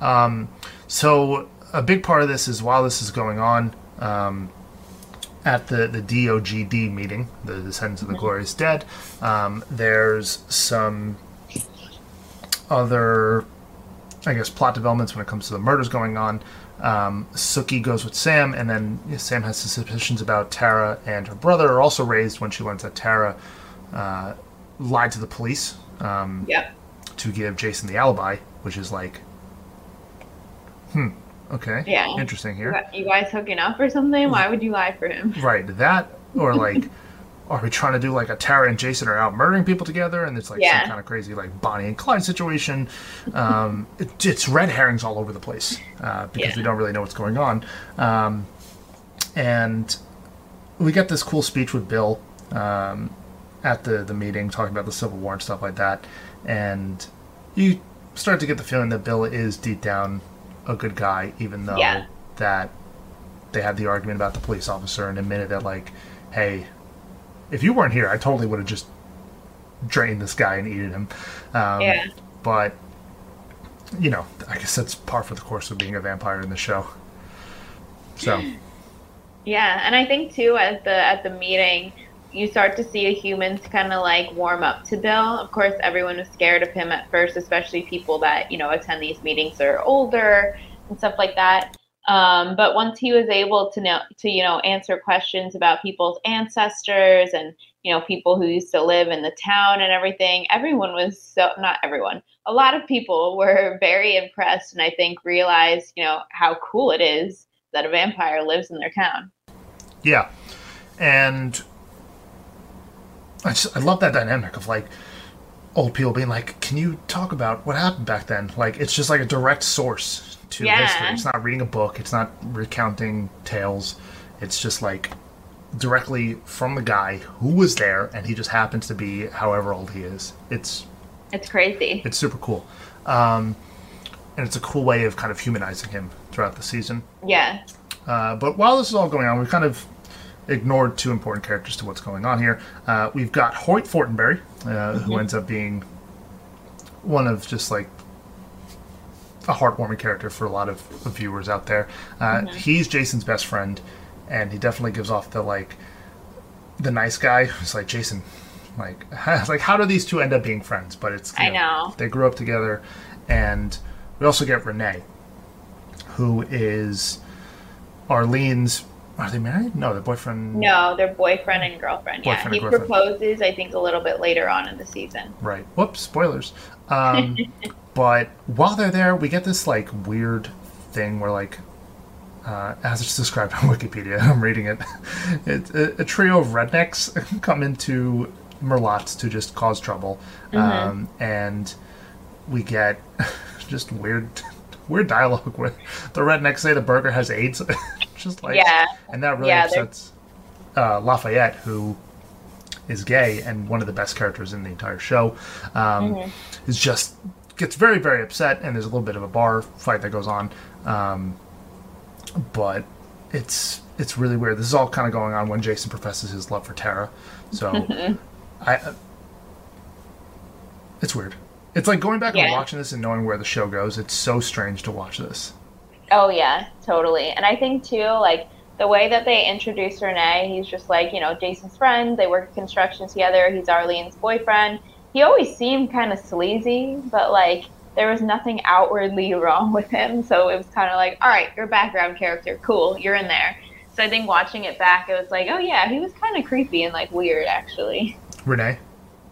Speaker 3: Um, so a big part of this is while this is going on um, at the the DOGD meeting, the Descendants of the Glorious Dead, um, there's some other I guess plot developments when it comes to the murders going on. Um, Sookie goes with Sam, and then Sam has suspicions about Tara and her brother are also raised when she learns that Tara uh, lied to the police um,
Speaker 2: Yep.
Speaker 3: to give Jason the alibi, which is like, hmm, okay,
Speaker 2: Yeah.
Speaker 3: interesting here,
Speaker 2: You guys hooking up or something? Why would you lie for him?
Speaker 3: right? That or like. [LAUGHS] Are we trying to do like a Tara and Jason are out murdering people together, and it's like
Speaker 2: Yeah.
Speaker 3: some kind of crazy like Bonnie and Clyde situation? Um, it, it's red herrings all over the place uh, because
Speaker 2: Yeah.
Speaker 3: we don't really know what's going on. Um, and we get this cool speech with Bill um, at the the meeting talking about the Civil War and stuff like that, and you start to get the feeling that Bill is deep down a good guy, even though
Speaker 2: Yeah.
Speaker 3: that they had the argument about the police officer and admitted that like, hey, if you weren't here, I totally would have just drained this guy and eaten him. Um,
Speaker 2: Yeah.
Speaker 3: But you know, I guess that's par for the course of being a vampire in the show. So [GASPS]
Speaker 2: Yeah, and I think too at the at the meeting, you start to see humans kind of like warm up to Bill. Of course, everyone was scared of him at first, especially people that you know attend these meetings are older and stuff like that. Um, but once he was able to know to you know answer questions about people's ancestors and you know people who used to live in the town and everything, everyone was so not everyone. A lot of people were [LAUGHS] very impressed, and I think realized you know how cool it is that a vampire lives in their town.
Speaker 3: Yeah, and I just I love that dynamic of like old people being like, "Can you talk about what happened back then?" Like it's just like a direct source to
Speaker 2: Yeah.
Speaker 3: history. It's not reading a book. It's not recounting tales. It's just like directly from the guy who was there, and he just happens to be however old he is. It's
Speaker 2: It's crazy.
Speaker 3: it's super cool, um, and it's a cool way of kind of humanizing him throughout the season.
Speaker 2: Yeah.
Speaker 3: Uh, but while this is all going on, we've kind of ignored two important characters to what's going on here. Uh, we've got Hoyt Fortenberry, uh, who ends up being one of just like a heartwarming character for a lot of, viewers out there. Uh, He's Jason's best friend, and he definitely gives off the like the nice guy who's like Jason. Like, [LAUGHS] like how do these two end up being friends? But it's
Speaker 2: I know.
Speaker 3: they grew up together, and we also get Renee, who is Arlene's. Are they married? No, their boyfriend.
Speaker 2: No, they're boyfriend and girlfriend. Yeah.
Speaker 3: Boyfriend
Speaker 2: he
Speaker 3: and girlfriend.
Speaker 2: proposes, I think, a little bit later on in the season.
Speaker 3: Right. Whoops. Spoilers. Um, [LAUGHS] but while they're there, we get this like weird thing where like. Uh, as it's described [LAUGHS] on Wikipedia, I'm reading it. [LAUGHS] It's a, a trio of rednecks come into Merlotte's to just cause trouble, um, and we get just weird, weird dialogue where the rednecks say the burger has AIDS. just like
Speaker 2: Yeah.
Speaker 3: and that really
Speaker 2: Yeah,
Speaker 3: upsets uh, Lafayette, who is gay and one of the best characters in the entire show. Um,
Speaker 2: Mm-hmm.
Speaker 3: Is just gets very very upset, and there's a little bit of a bar fight that goes on. Um, but it's it's really weird. This is all kind of going on when Jason professes his love for Tara. So [LAUGHS] I. It's weird. It's like going back
Speaker 2: Yeah.
Speaker 3: and watching this and knowing where the show goes. It's so strange to watch this.
Speaker 2: Oh yeah, totally. And I think too, like the way that they introduce Renee, he's just like, you know, Jason's friend. They work construction together. He's Arlene's boyfriend. He always seemed kind of sleazy, but like there was nothing outwardly [LAUGHS] wrong with him. So it was kind of like, all right, you're background character. Cool, you're in there. So I think watching it back, it was like, oh yeah, he was kind of creepy and like weird actually.
Speaker 3: Renee.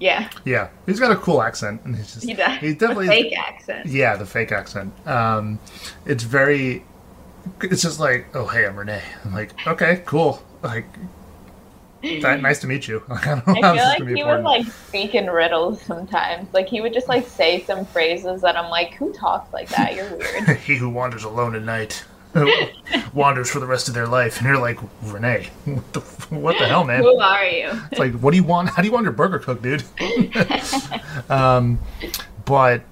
Speaker 2: Yeah,
Speaker 3: Yeah, he's got a cool accent, and he's just
Speaker 2: he does.
Speaker 3: He definitely
Speaker 2: The fake accent.
Speaker 3: Yeah, the fake accent. Um, it's very. It's just like, oh hey, I'm Renee. I'm like, okay, cool. Like, nice to meet you. [LAUGHS] I
Speaker 2: I feel like he would like speak in riddles sometimes. Like he would just like say some phrases that I'm like, who talks like that? You're weird. [LAUGHS]
Speaker 3: he who wanders alone at night [LAUGHS] wanders for the rest of their life, and you're like, Renee, what the what the hell, man?
Speaker 2: who are you?
Speaker 3: It's like, what do you want? How do you want your burger cooked, dude? um, but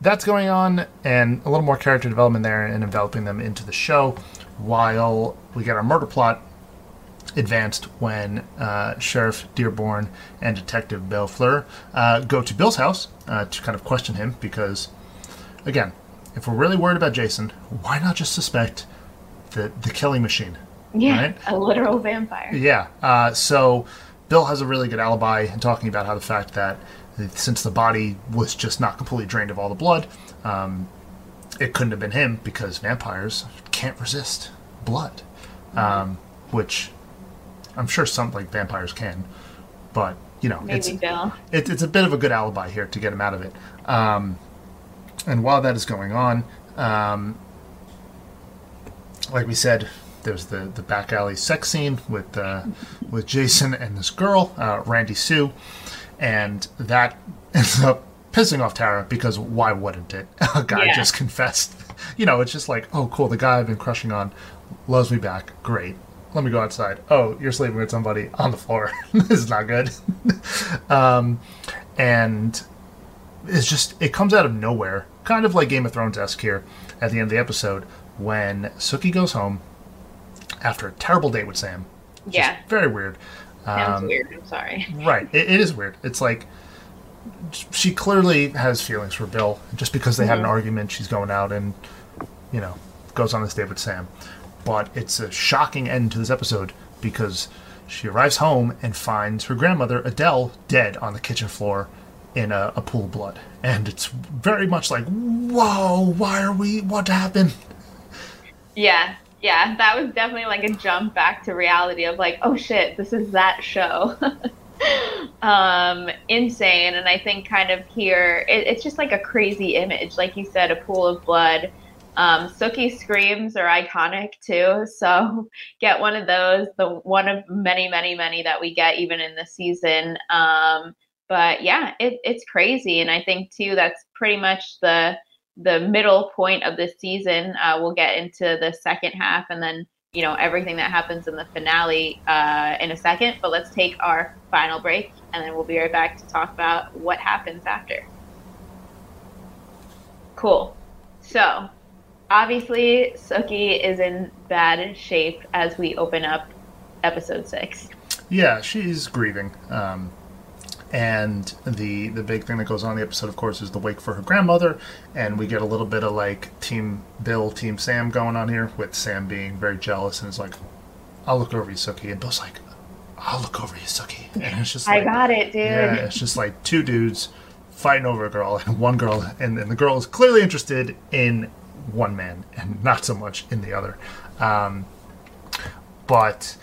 Speaker 3: that's going on, and a little more character development there, and enveloping them into the show, while we get our murder plot advanced when uh, Sheriff Dearborne and Detective Bellefleur uh, go to Bill's house uh, to kind of question him because, again, if we're really worried about Jason, why not just suspect the the killing machine? [LAUGHS]
Speaker 2: Yeah,
Speaker 3: Right?
Speaker 2: a literal vampire.
Speaker 3: Yeah. Uh, so Bill has a really good alibi in talking about how the fact that since the body was just not completely drained of all the blood, um, it couldn't have been him because vampires can't resist blood, um, which I'm sure some like vampires can, but you know, it's
Speaker 2: Maybe Bill.
Speaker 3: it, it's a bit of a good alibi here to get him out of it. Um, and while that is going on, um, like we said, there's the, the back alley sex scene with uh, with Jason and this girl, uh, Randy Sue, and that [LAUGHS] ends up pissing off Tara because why wouldn't it? [LAUGHS] A guy
Speaker 2: Yeah.
Speaker 3: just confessed. [LAUGHS] You know, it's just like, oh, cool, the guy I've been crushing on loves me back. Great. Let me go outside. Oh, you're sleeping with somebody on the floor. [LAUGHS] this is not good. [LAUGHS] um, and it's just it comes out of nowhere, kind of like Game of Thrones esque here at the end of the episode when Sookie goes home after a terrible date with Sam.
Speaker 2: Yeah.
Speaker 3: very weird.
Speaker 2: Sounds
Speaker 3: Um,
Speaker 2: weird. I'm sorry.
Speaker 3: Right, it, it is weird. It's like she clearly has feelings for Bill. Just because they had an argument, she's going out and you know goes on this date with Sam. But it's a shocking end to this episode because she arrives home and finds her grandmother Adele dead on the kitchen floor in a, a pool of blood, and it's very much like, whoa, why are we? What happened?
Speaker 2: Yeah, yeah, that was definitely like a jump back to reality of like, oh shit, this is that show. [LAUGHS] um, insane, and I think kind of here it, it's just like a crazy image, like you said, a pool of blood. Um, Sookie screams are iconic too, so [LAUGHS] get one of those. The one of many, many, many that we get even in the season. Um, but yeah, it, it's crazy, and I think too that's pretty much the the middle point of this season. Uh, we'll get into the second half, and then you know everything that happens in the finale uh, in a second. But let's take our final break, and then we'll be right back to talk about what happens after. Cool. So obviously, Sookie is in bad shape as we open up episode six.
Speaker 3: Yeah, she's grieving. Um, and the the big thing that goes on in the episode, of course, is the wake for her grandmother, and we get a little bit of like Team Bill, Team Sam going on here, with Sam being very jealous and is like, "I'll look over you, Sookie," and Bill's like, "I'll look over you, Sookie," [LAUGHS] and it's just
Speaker 2: I
Speaker 3: like,
Speaker 2: got it, dude.
Speaker 3: yeah, it's just like two dudes fighting over a girl, and one girl, and, and the girl is clearly interested in one man and not so much in the other. Um, but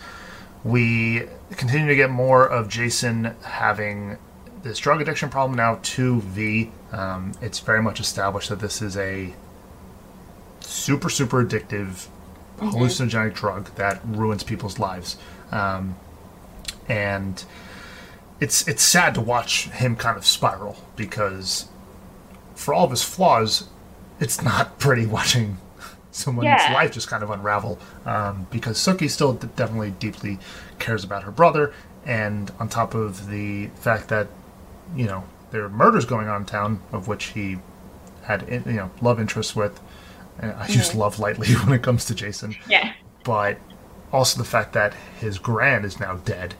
Speaker 3: we continue to get more of Jason having this drug addiction problem now to V. Um, it's very much established that this is a super, super addictive, hallucinogenic drug that ruins people's lives. Um, and it's it's sad to watch him kind of spiral because for all of his flaws, it's not pretty watching someone's
Speaker 2: Yeah.
Speaker 3: life just kind of unravel. Um, because Sookie still d- definitely deeply cares about her brother, and on top of the fact that you know there are murders going on in town, of which he had in- you know love interests with. And I use love lightly [LAUGHS] when it comes to Jason
Speaker 2: Yeah.
Speaker 3: but also the fact that his grand is now dead.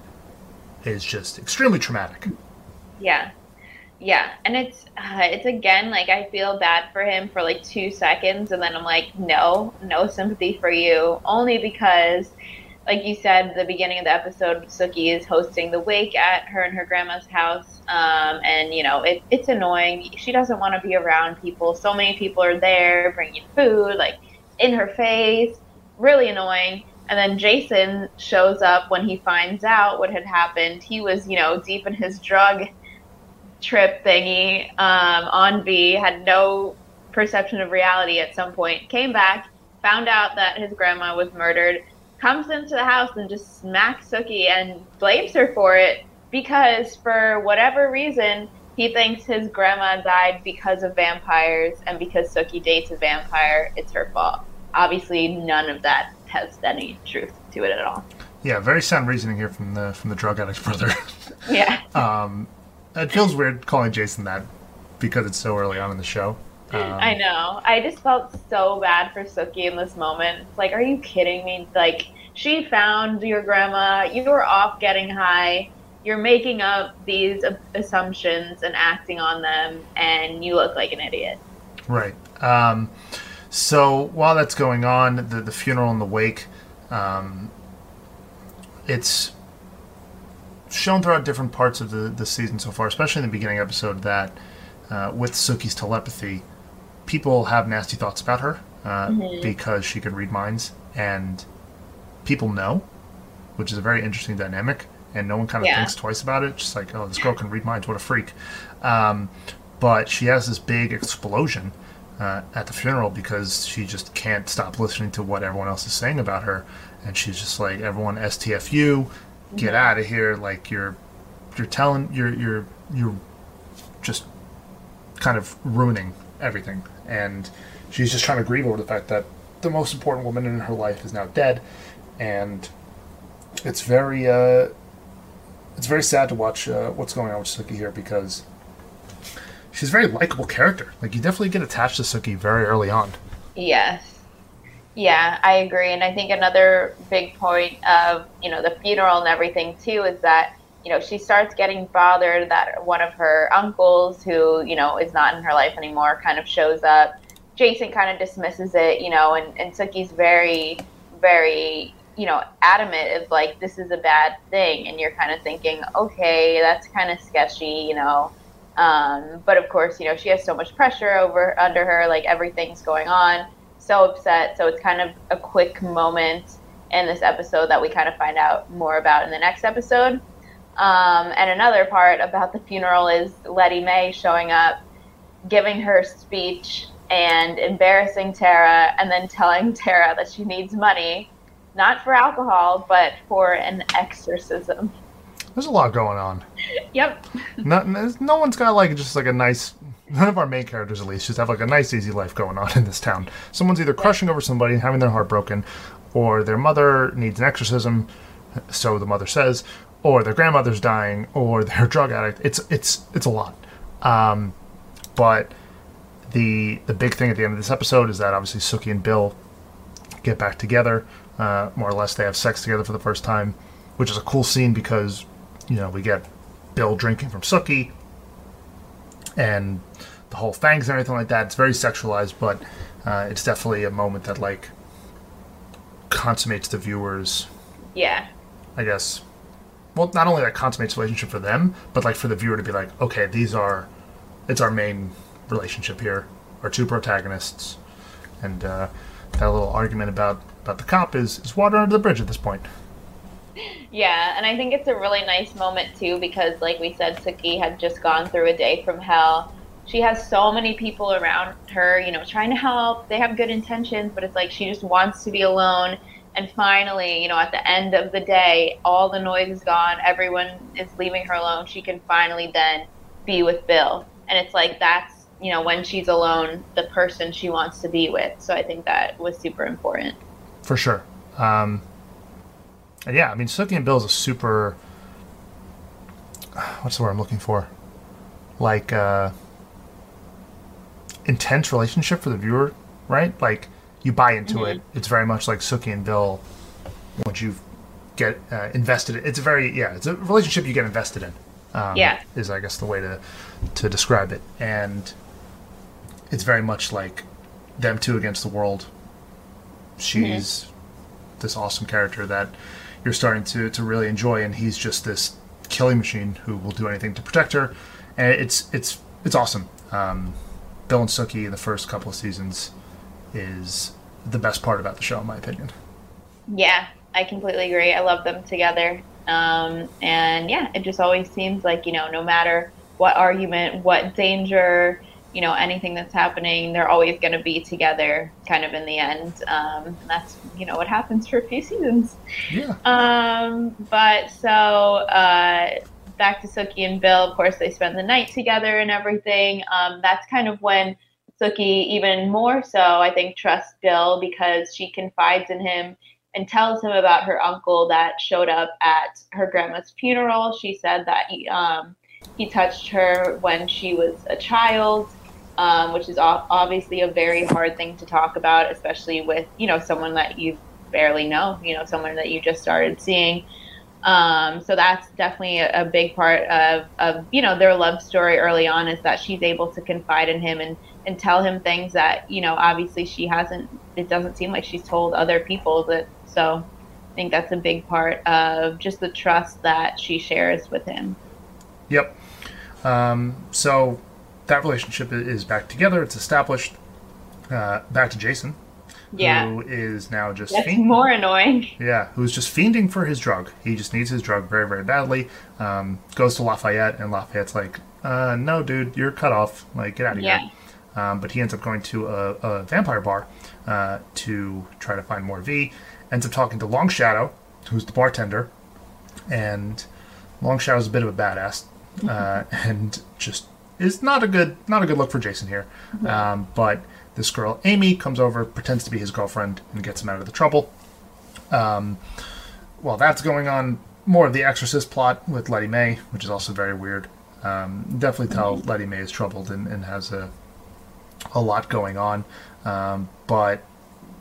Speaker 3: is just extremely traumatic.
Speaker 2: Yeah. Yeah, and it's uh, it's again like I feel bad for him for like 2 seconds and then I'm like no, no sympathy for you only because like you said, the beginning of the episode, Sookie is hosting the wake at her and her grandma's house. Um, and, you know, it, it's annoying. She doesn't want to be around people. So many people are there bringing food, like in her face. Really annoying. And then Jason shows up when he finds out what had happened. He was, you know, deep in his drug trip thingy um, on V, had no perception of reality at some point, came back, found out that his grandma was murdered comes into the house and just smacks Sookie and blames her for it because for whatever reason he thinks his grandma died because of vampires and because Sookie dates a vampire, it's her fault. Obviously, none of that has any truth to it at all.
Speaker 3: Yeah, very sound reasoning here from the from the drug addict brother. [LAUGHS]
Speaker 2: yeah.
Speaker 3: Um, it feels weird calling Jason that because it's so early on in the show.
Speaker 2: Um, I know. I just felt so bad for Sookie in this moment. Like, are you kidding me? Like, she found your grandma. You were off getting high. You're making up these assumptions and acting on them, and you look like an idiot.
Speaker 3: Right. Um, so while that's going on, the, the funeral and the wake, um, it's shown throughout different parts of the, the season so far, especially in the beginning episode, that uh, with Sookie's telepathy, people have nasty thoughts about her uh, mm-hmm. because she can read minds, and people know, which is a very interesting dynamic. And no one kind of yeah. thinks twice about it. Just like, oh, this girl can read minds. What a freak! Um, but she has this big explosion uh, at the funeral because she just can't stop listening to what everyone else is saying about her, and she's just like, everyone STFU, get out of here! Like you're, you're telling, you're you're you're just kind of ruining everything and she's just trying to grieve over the fact that the most important woman in her life is now dead, and it's very uh, it's very sad to watch uh, what's going on with Sookie here because she's a very likable character. Like you definitely get attached to Sookie very early on.
Speaker 2: Yes. Yeah, I agree, and I think another big point of you know the funeral and everything too is that you know, she starts getting bothered that one of her uncles, who, you know, is not in her life anymore, kind of shows up. Jason kind of dismisses it, you know, and, and Sookie's very, very, you know, adamant of like, this is a bad thing. And you're kind of thinking, okay, that's kind of sketchy, you know. Um, but of course, you know, she has so much pressure over under her, like everything's going on, so upset. So it's kind of a quick moment in this episode that we kind of find out more about in the next episode. Um, and another part about the funeral is Lettie Mae showing up, giving her speech, and embarrassing Tara, and then telling [LAUGHS] Tara that she needs money, not for alcohol, but for an exorcism.
Speaker 3: There's a lot going on. [LAUGHS]
Speaker 2: yep.
Speaker 3: No, no one's got like just like a nice. None of our main characters, at least, just have like a nice, easy life going on [LAUGHS] in this town. Someone's either crushing over somebody and having their heart broken, or their mother needs an exorcism, so the mother says, or their grandmother's dying, or [LAUGHS] they're a drug addict. It's it's it's a lot. Um, but the the big thing at the end of this episode is that obviously Sookie and Bill get back together. Uh, more or less, they have sex together for the first time, which is a cool scene because you know we get Bill drinking from Sookie, and the whole fangs and everything like that. It's very sexualized, but uh, it's definitely a moment that like consummates the viewers.
Speaker 2: Yeah.
Speaker 3: I guess well, not only that consummates relationship for them, but like for the viewer to be like, okay, these are, it's our main relationship here, our two protagonists, and uh, that little argument about about the cop is is water under the bridge at this point.
Speaker 2: Yeah, and I think it's a really nice moment too because, like we said, Sookie had just gone through a day from hell. She has so many people around her, you know, trying to help. They have good intentions, but it's like she just wants to be alone and finally, you know, at the end of the day, all the noise is gone. Everyone is leaving her alone. She can finally then be with Bill. And it's like that's, you know, when she's alone, the person she wants to be with. So I think that was super important.
Speaker 3: For sure. Um, yeah, I mean, Sookie and Bill is a super. What's the word I'm looking for? Like, uh, intense relationship for the viewer, right? Like, you buy into mm-hmm. it. It's very much like Sookie and Bill. Once you've get uh, invested. In. It's a very yeah, it's a relationship you get invested in. Um,
Speaker 2: Yeah.
Speaker 3: is I guess the way to to describe it, and it's very much like them two against the world. She's this awesome character that you're starting to to really enjoy, and he's just this killing machine who will do anything to protect her, and it's it's it's awesome. Um, Bill and Sookie in the first couple of seasons is the best part about the show, in my opinion.
Speaker 2: Yeah, I completely agree. I love them together. Um, and yeah, it just always seems like, you know, no matter what argument, what danger, you know, anything that's happening, they're always going to be together kind of in the end. Um, and that's, you know, what happens for a few seasons.
Speaker 3: Yeah.
Speaker 2: Um, but so uh, back to Sookie and Bill. Of course, they spend the night together and everything. Um, that's kind of when Sookie, even more so, I think, trusts Bill because she confides in him and tells him about her uncle that showed up at her grandma's funeral. She said that he, um, he touched her when she was a child. Um, which is obviously a very hard thing to talk about, especially with you know someone that you barely know, you know, someone that you just started seeing. Um, so that's definitely a, a big part of, of, you know, their love story early on is that she's able to confide in him and, and tell him things that, you know, obviously she hasn't, it doesn't seem like she's told other people that, so I think that's a big part of just the trust that she shares with him.
Speaker 3: Yep. Um, so that relationship is back together. It's established. Uh, back to Jason,
Speaker 2: Yeah.
Speaker 3: who is now just
Speaker 2: That's more annoying.
Speaker 3: Yeah, who's just fiending for his drug. He just needs his drug very, very badly. Um, goes to Lafayette, and Lafayette's like, uh, "No, dude, you're cut off. Like, get out of
Speaker 2: Yeah.
Speaker 3: here." Um, but he ends up going to a, a vampire bar uh, to try to find more V. Ends up talking to Long Shadow, who's the bartender, and Long Shadow's a bit of a badass, uh, [LAUGHS] and just is not a good not a good look for Jason here. Um, but this girl Amy comes over, pretends to be his girlfriend, and gets him out of the trouble. Um, while that's going on, more of the Exorcist plot with Lettie Mae, which is also very weird. Um, definitely tell Lettie Mae is troubled and, and has a a lot going on, um, but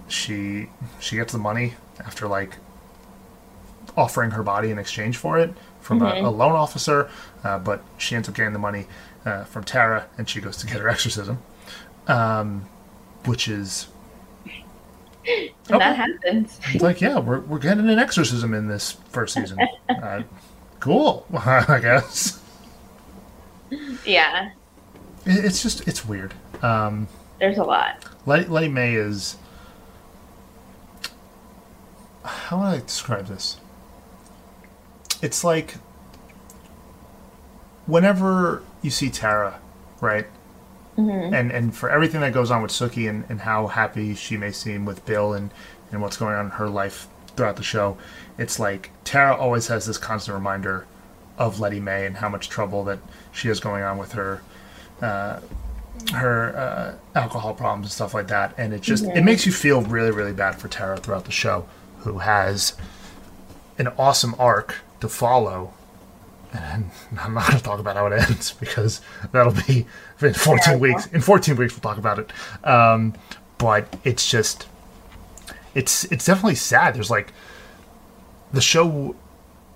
Speaker 3: she she gets the money after like offering her body in exchange for it from a, a loan officer, uh, but she ends up getting the money uh, from Tara, and she goes to get her [LAUGHS] exorcism, um, which is
Speaker 2: And that happens.
Speaker 3: it's like, yeah, we're, we're getting an exorcism in this first season. [LAUGHS] Uh, cool, [LAUGHS] I guess.
Speaker 2: Yeah.
Speaker 3: It- It's just, it's weird. Um,
Speaker 2: There's a lot.
Speaker 3: Lettie, Lettie Mae is. How would I describe this? It's like whenever you see Tara, right? And and for everything that goes on with Sookie and, and how happy she may seem with Bill and, and what's going on in her life throughout the show, it's like Tara always has this constant reminder of Lettie Mae and how much trouble that she has going on with her uh, her uh, alcohol problems and stuff like that, and it just it makes you feel really really bad for Tara throughout the show, who has an awesome arc to follow. And [LAUGHS] I'm not going to talk about how it ends [LAUGHS] because that'll be in 14 weeks. In 14 weeks, we'll talk about it. Um, but it's just, it's it's definitely sad. There's like the show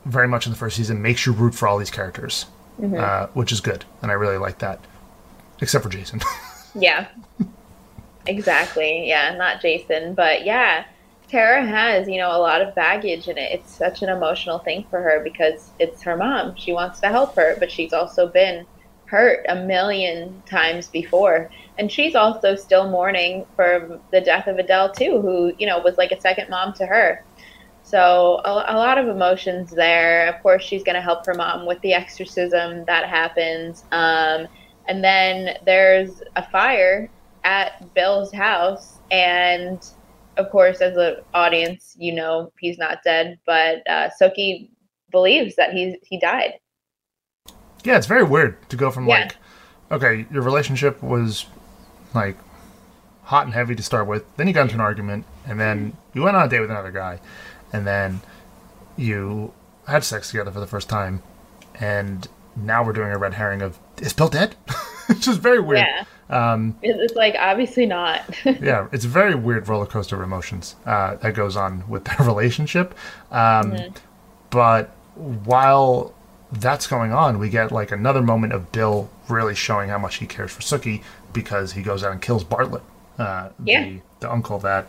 Speaker 3: very much in the first season makes you root for all these characters, uh, which is good, and I really like that. Except for Jason. [LAUGHS]
Speaker 2: Yeah. exactly. Yeah, not Jason, but yeah, Tara has, you know, a lot of baggage in it. It's such an emotional thing for her because it's her mom. She wants to help her, but she's also been hurt a million times before. And she's also still mourning for the death of Adele too, who, you know, was like a second mom to her. So a, a lot of emotions there. Of course, she's going to help her mom with the exorcism that happens. Um, and then there's a fire at Bill's house, and of course, as an audience, you know he's not dead, but uh, Sookie believes that he's he died.
Speaker 3: Yeah, it's very weird to go from
Speaker 2: Yeah.
Speaker 3: like, okay, your relationship was like hot and heavy to start with, then you got into an argument, and then you went on a date with another guy, and then you had sex together for the first time, and now we're doing a red herring of is Bill dead? [LAUGHS] it's just very weird.
Speaker 2: Yeah. Um, it's, like obviously not. [LAUGHS]
Speaker 3: yeah, it's a very weird roller coaster of emotions uh, that goes on with their [LAUGHS] relationship. Um, but while that's going on, we get like another moment of Bill really showing how much he cares for Sookie because he goes out and kills Bartlett, uh,
Speaker 2: Yeah.
Speaker 3: the, the uncle that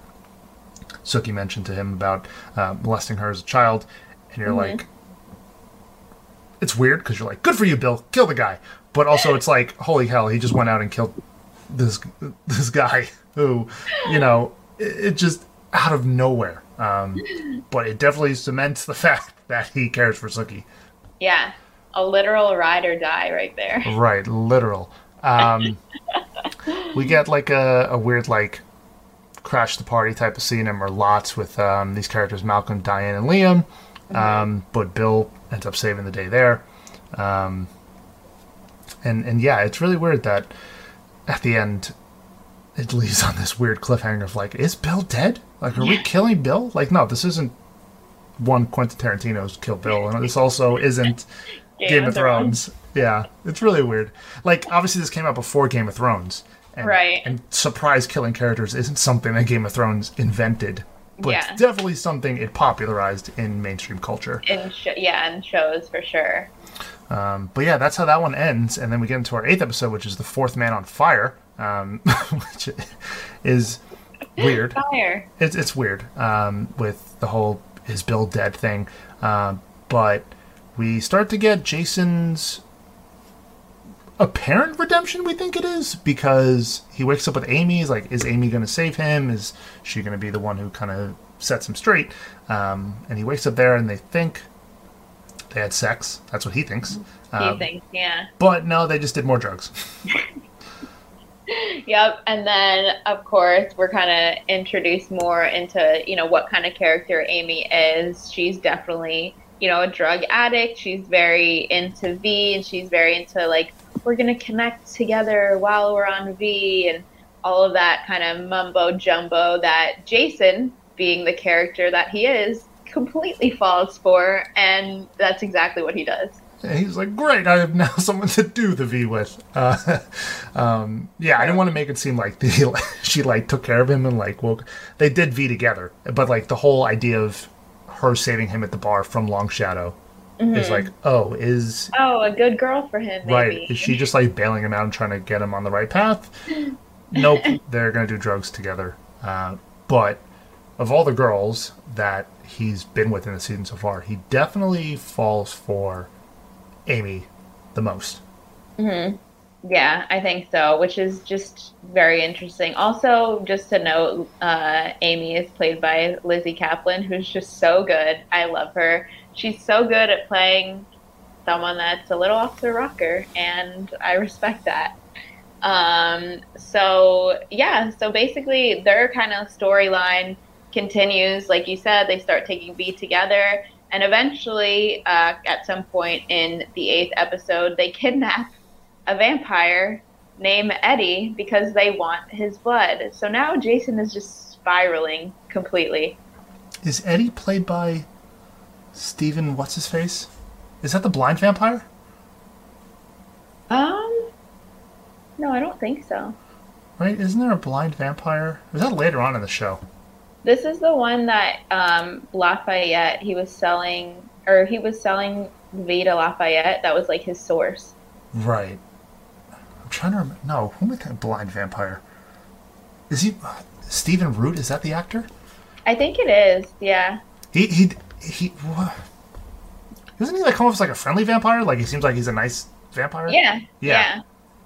Speaker 3: Sookie mentioned to him about uh, molesting her as a child. And you're like, it's weird because you're like, good for you, Bill, kill the guy. But also, it's like, holy hell, he just went out and killed this this guy [LAUGHS] who, you know, it, it just out of nowhere. Um, but it definitely cements the [LAUGHS] fact that he cares for Sookie.
Speaker 2: Yeah. A literal ride or die right there. [LAUGHS]
Speaker 3: Right, literal. Um, we get like a, a weird like crash the party type of scene in Merlotte's with um, these characters Malcolm, Diane, and Liam. Um, but Bill ends up saving the day there. Um, and and yeah, it's really weird that at the end it [LAUGHS] leaves on this weird cliffhanger of like, is Bill dead? Like, are we killing Bill? Like, no, this isn't one Quentin Tarantino's Kill Bill, and this also isn't [LAUGHS] Game, of Thrones. Yeah, it's really weird. Like, obviously, this came out before Game of Thrones, and,
Speaker 2: Right.
Speaker 3: And surprise killing characters isn't something that Game of Thrones invented, but
Speaker 2: Yeah.
Speaker 3: it's definitely something it popularized in mainstream culture.
Speaker 2: In sh- yeah, in shows for sure.
Speaker 3: Um, but yeah, that's how that one ends, and then we get into our eighth episode, which is the fourth man on fire, um, [LAUGHS] which is weird. [LAUGHS]
Speaker 2: Fire.
Speaker 3: It's it's weird um, with the whole is Bill dead thing, um, but we start to get Jason's apparent redemption. We think it is because he wakes up with Amy. He's like, is Amy going to save him? Is she going to be the one who kind of sets him straight? Um, and he wakes up there, and they think they had sex. That's what he thinks.
Speaker 2: He
Speaker 3: Um,
Speaker 2: thinks, yeah.
Speaker 3: but no, they just did more drugs. [LAUGHS]
Speaker 2: Yep. And then, of course, we're kind of introduced more into, you know, what kind of character Amy is. She's definitely, you know, a drug addict. She's very into V and she's very into, like, we're going to connect together while we're on V and all of that kind of mumbo jumbo that Jason, being the character that he is, completely falls for. And that's exactly what he does.
Speaker 3: And he's like, "Great, I have now [LAUGHS] someone to do the V with." Uh, [LAUGHS] um, yeah, I didn't want to make it seem like the, [LAUGHS] she like took care of him and like woke. They did V together, but like the whole idea of her saving him at the bar from Long Shadow is like, oh, is
Speaker 2: Oh, a good girl for him, maybe.
Speaker 3: right? Is she just like bailing him out and trying to get him on the right path? nope, they're gonna do drugs together. Uh, but of all the girls that he's been with in the season so far, he definitely falls for Amy the most.
Speaker 2: Yeah, I think so, which is just very interesting. Also, just to note, uh, Amy is played by Lizzy Caplan, who's just so good. I love her. She's so good at playing someone that's a little off the rocker, and I respect that. Um, so, yeah, so basically, their kind of storyline continues. Like you said, they start taking V together, and eventually, uh, at some point in the eighth episode, they kidnap a vampire named Eddie because they want his blood. So now Jason is just spiraling completely.
Speaker 3: Is Eddie played by Steven what's his face? Is that the blind vampire?
Speaker 2: Um, no, I don't think so.
Speaker 3: Right? Isn't there a blind vampire? Is that later on in the show?
Speaker 2: This is the one that um, Lafayette he was selling, or he was selling Vita Lafayette. That was like his source.
Speaker 3: Right. I'm trying to remember. No, who made that blind vampire? Is he Stephen Root? Is that the actor?
Speaker 2: I think it is. Yeah.
Speaker 3: He he he. What? Doesn't he like come off as like a friendly vampire? Like he seems like he's a nice vampire.
Speaker 2: Yeah.
Speaker 3: Yeah.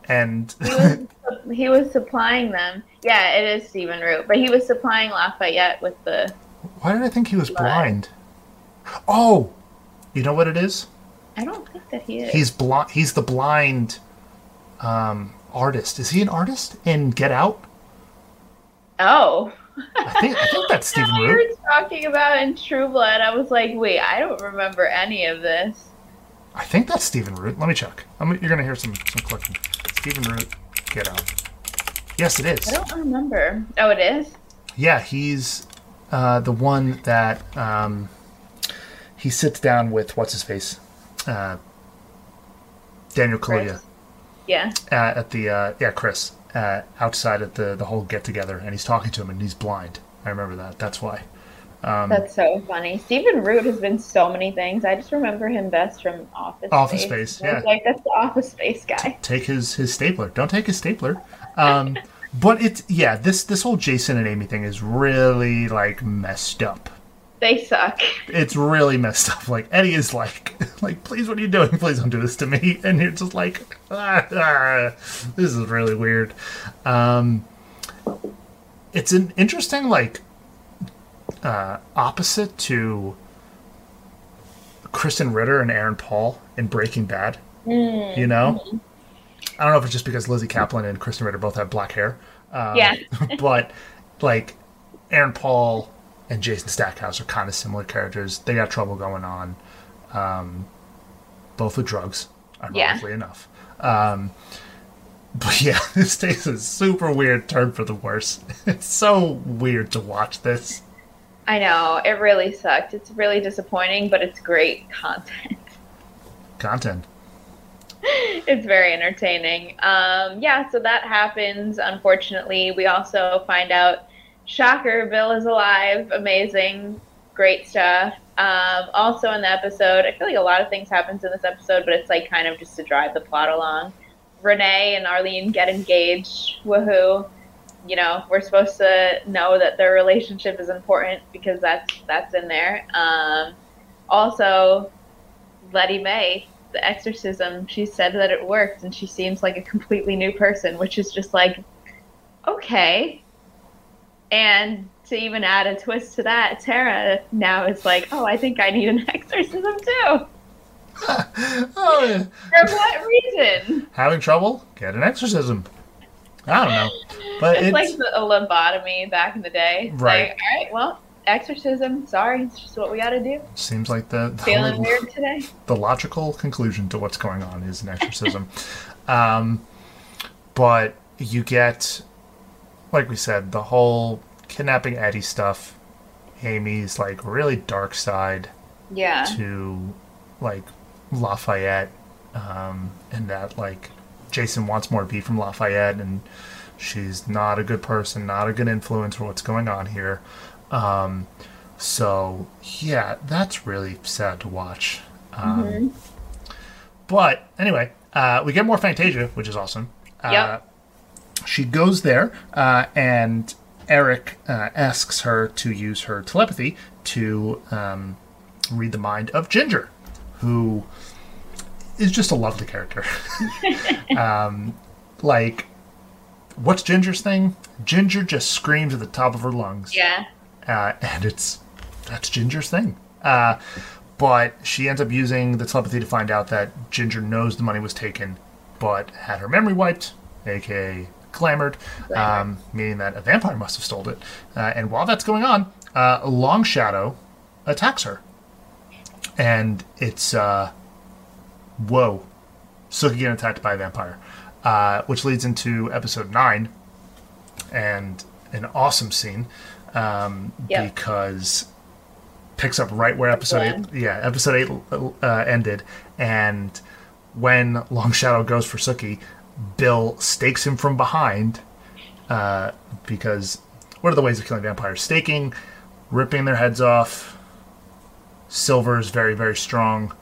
Speaker 3: And
Speaker 2: He was, he was supplying them. Yeah, it is Stephen Root, but he was supplying Lafayette with the.
Speaker 3: why did I think he was blind? Oh, you know what it is?
Speaker 2: I don't think that he is.
Speaker 3: He's blind. He's the blind um, artist. Is he an artist in Get Out?
Speaker 2: oh.
Speaker 3: I think I think that's [LAUGHS] Stephen
Speaker 2: we
Speaker 3: Root.
Speaker 2: were talking about in True Blood. I was like, wait, I don't remember any of this.
Speaker 3: I think that's Stephen Root. Let me check. I'm, you're gonna hear some some clicking. Stephen Root, Get Out. Yes, it is.
Speaker 2: I don't remember. Oh, it is.
Speaker 3: Yeah, he's uh, the one that um, he sits down with what's his face, uh, Daniel Kaluuya,
Speaker 2: Yeah.
Speaker 3: uh, at the uh, yeah Chris uh, outside at the the whole get together, and he's talking to him, and he's blind. I remember that. That's why. Um,
Speaker 2: That's so funny. Stephen Root has been so many things. I just remember him best from Office
Speaker 3: Office
Speaker 2: Space.
Speaker 3: Space, yeah.
Speaker 2: Like that's the Office Space guy.
Speaker 3: take his his stapler. Don't take his stapler. Um, [LAUGHS] but it's yeah, this this whole Jason and Amy thing is really like messed up.
Speaker 2: They suck.
Speaker 3: It's really messed up. Like Eddie is like, [LAUGHS] like, please, what are you doing? Please don't do this to me. [LAUGHS] And you're just like, ah, ah, this is really weird. Um, it's an interesting like uh, opposite to Krysten Ritter and Aaron Paul in Breaking Bad. You know, I don't know if it's just because Lizzy Caplan and Krysten Ritter both have black hair. Uh,
Speaker 2: Yeah. [LAUGHS]
Speaker 3: but like Aaron Paul and Jason Stackhouse are kind of similar characters. They got trouble going on, um, both with drugs, ironically enough. Um, but yeah, [LAUGHS] this takes a super weird turn for the worse. [LAUGHS] It's so weird to watch this.
Speaker 2: I know it really sucked. It's really disappointing, but it's great content. [LAUGHS]
Speaker 3: Content.
Speaker 2: it's very entertaining. Um, yeah, so that happens. Unfortunately, we also find out, shocker, Bill is alive. Amazing, great stuff. Um, also in the episode, I feel like a lot of things happens in this episode, but it's like kind of just to drive the plot along. Renee and Arlene get engaged. Woohoo! You know, we're supposed to know that their relationship is important because that's that's in there. Um, also, Lettie Mae, the exorcism, she said that it worked and she seems like a completely new person, which is just like, okay. And to even add a twist to that, Tara now is like, oh, I think I need an [LAUGHS] exorcism too. [LAUGHS]
Speaker 3: Oh, yeah.
Speaker 2: For what reason?
Speaker 3: having trouble? Get an exorcism. I don't know, but
Speaker 2: It's,
Speaker 3: it's,
Speaker 2: like the, a lobotomy back in the day. It's
Speaker 3: Right.
Speaker 2: Like, all right, well, exorcism. Sorry, it's just what we got to do.
Speaker 3: seems like the the,
Speaker 2: Feeling
Speaker 3: only-
Speaker 2: weird today.
Speaker 3: the logical conclusion to what's going on is an exorcism. [LAUGHS] um, but you get, like we said, the whole kidnapping Eddie stuff. Amy's like really dark side
Speaker 2: Yeah.
Speaker 3: to like Lafayette, um, and that like Jason wants more V from Lafayette, and she's not a good person, not a good influence for what's going on here. Um, so yeah, that's really sad to watch. Um, But anyway, uh, we get more Fangtasia, which is awesome. Uh,
Speaker 2: Yep.
Speaker 3: She goes there, uh, and Eric uh, asks her to use her telepathy to um, read the mind of Ginger, who is just a lovely character. [LAUGHS] um, like, what's Ginger's thing? Ginger just screams at the top of her lungs
Speaker 2: Yeah.
Speaker 3: uh, and it's that's Ginger's thing. Uh, but she ends up using the telepathy to find out that Ginger knows the money was taken, but had her memory wiped, aka glamoured, um, meaning that a vampire must have stole it. Uh, and while that's going on, uh, Long Shadow attacks her, and it's uh, whoa, Sookie getting attacked by a vampire, uh, which leads into episode nine, and an awesome scene um,
Speaker 2: Yep.
Speaker 3: because picks up right where episode eight, yeah, episode eight uh, ended, and when Long Shadow goes for Sookie, Bill stakes him from behind uh, because what are the ways of killing vampires? Staking, ripping their heads off. Silver is very very strong.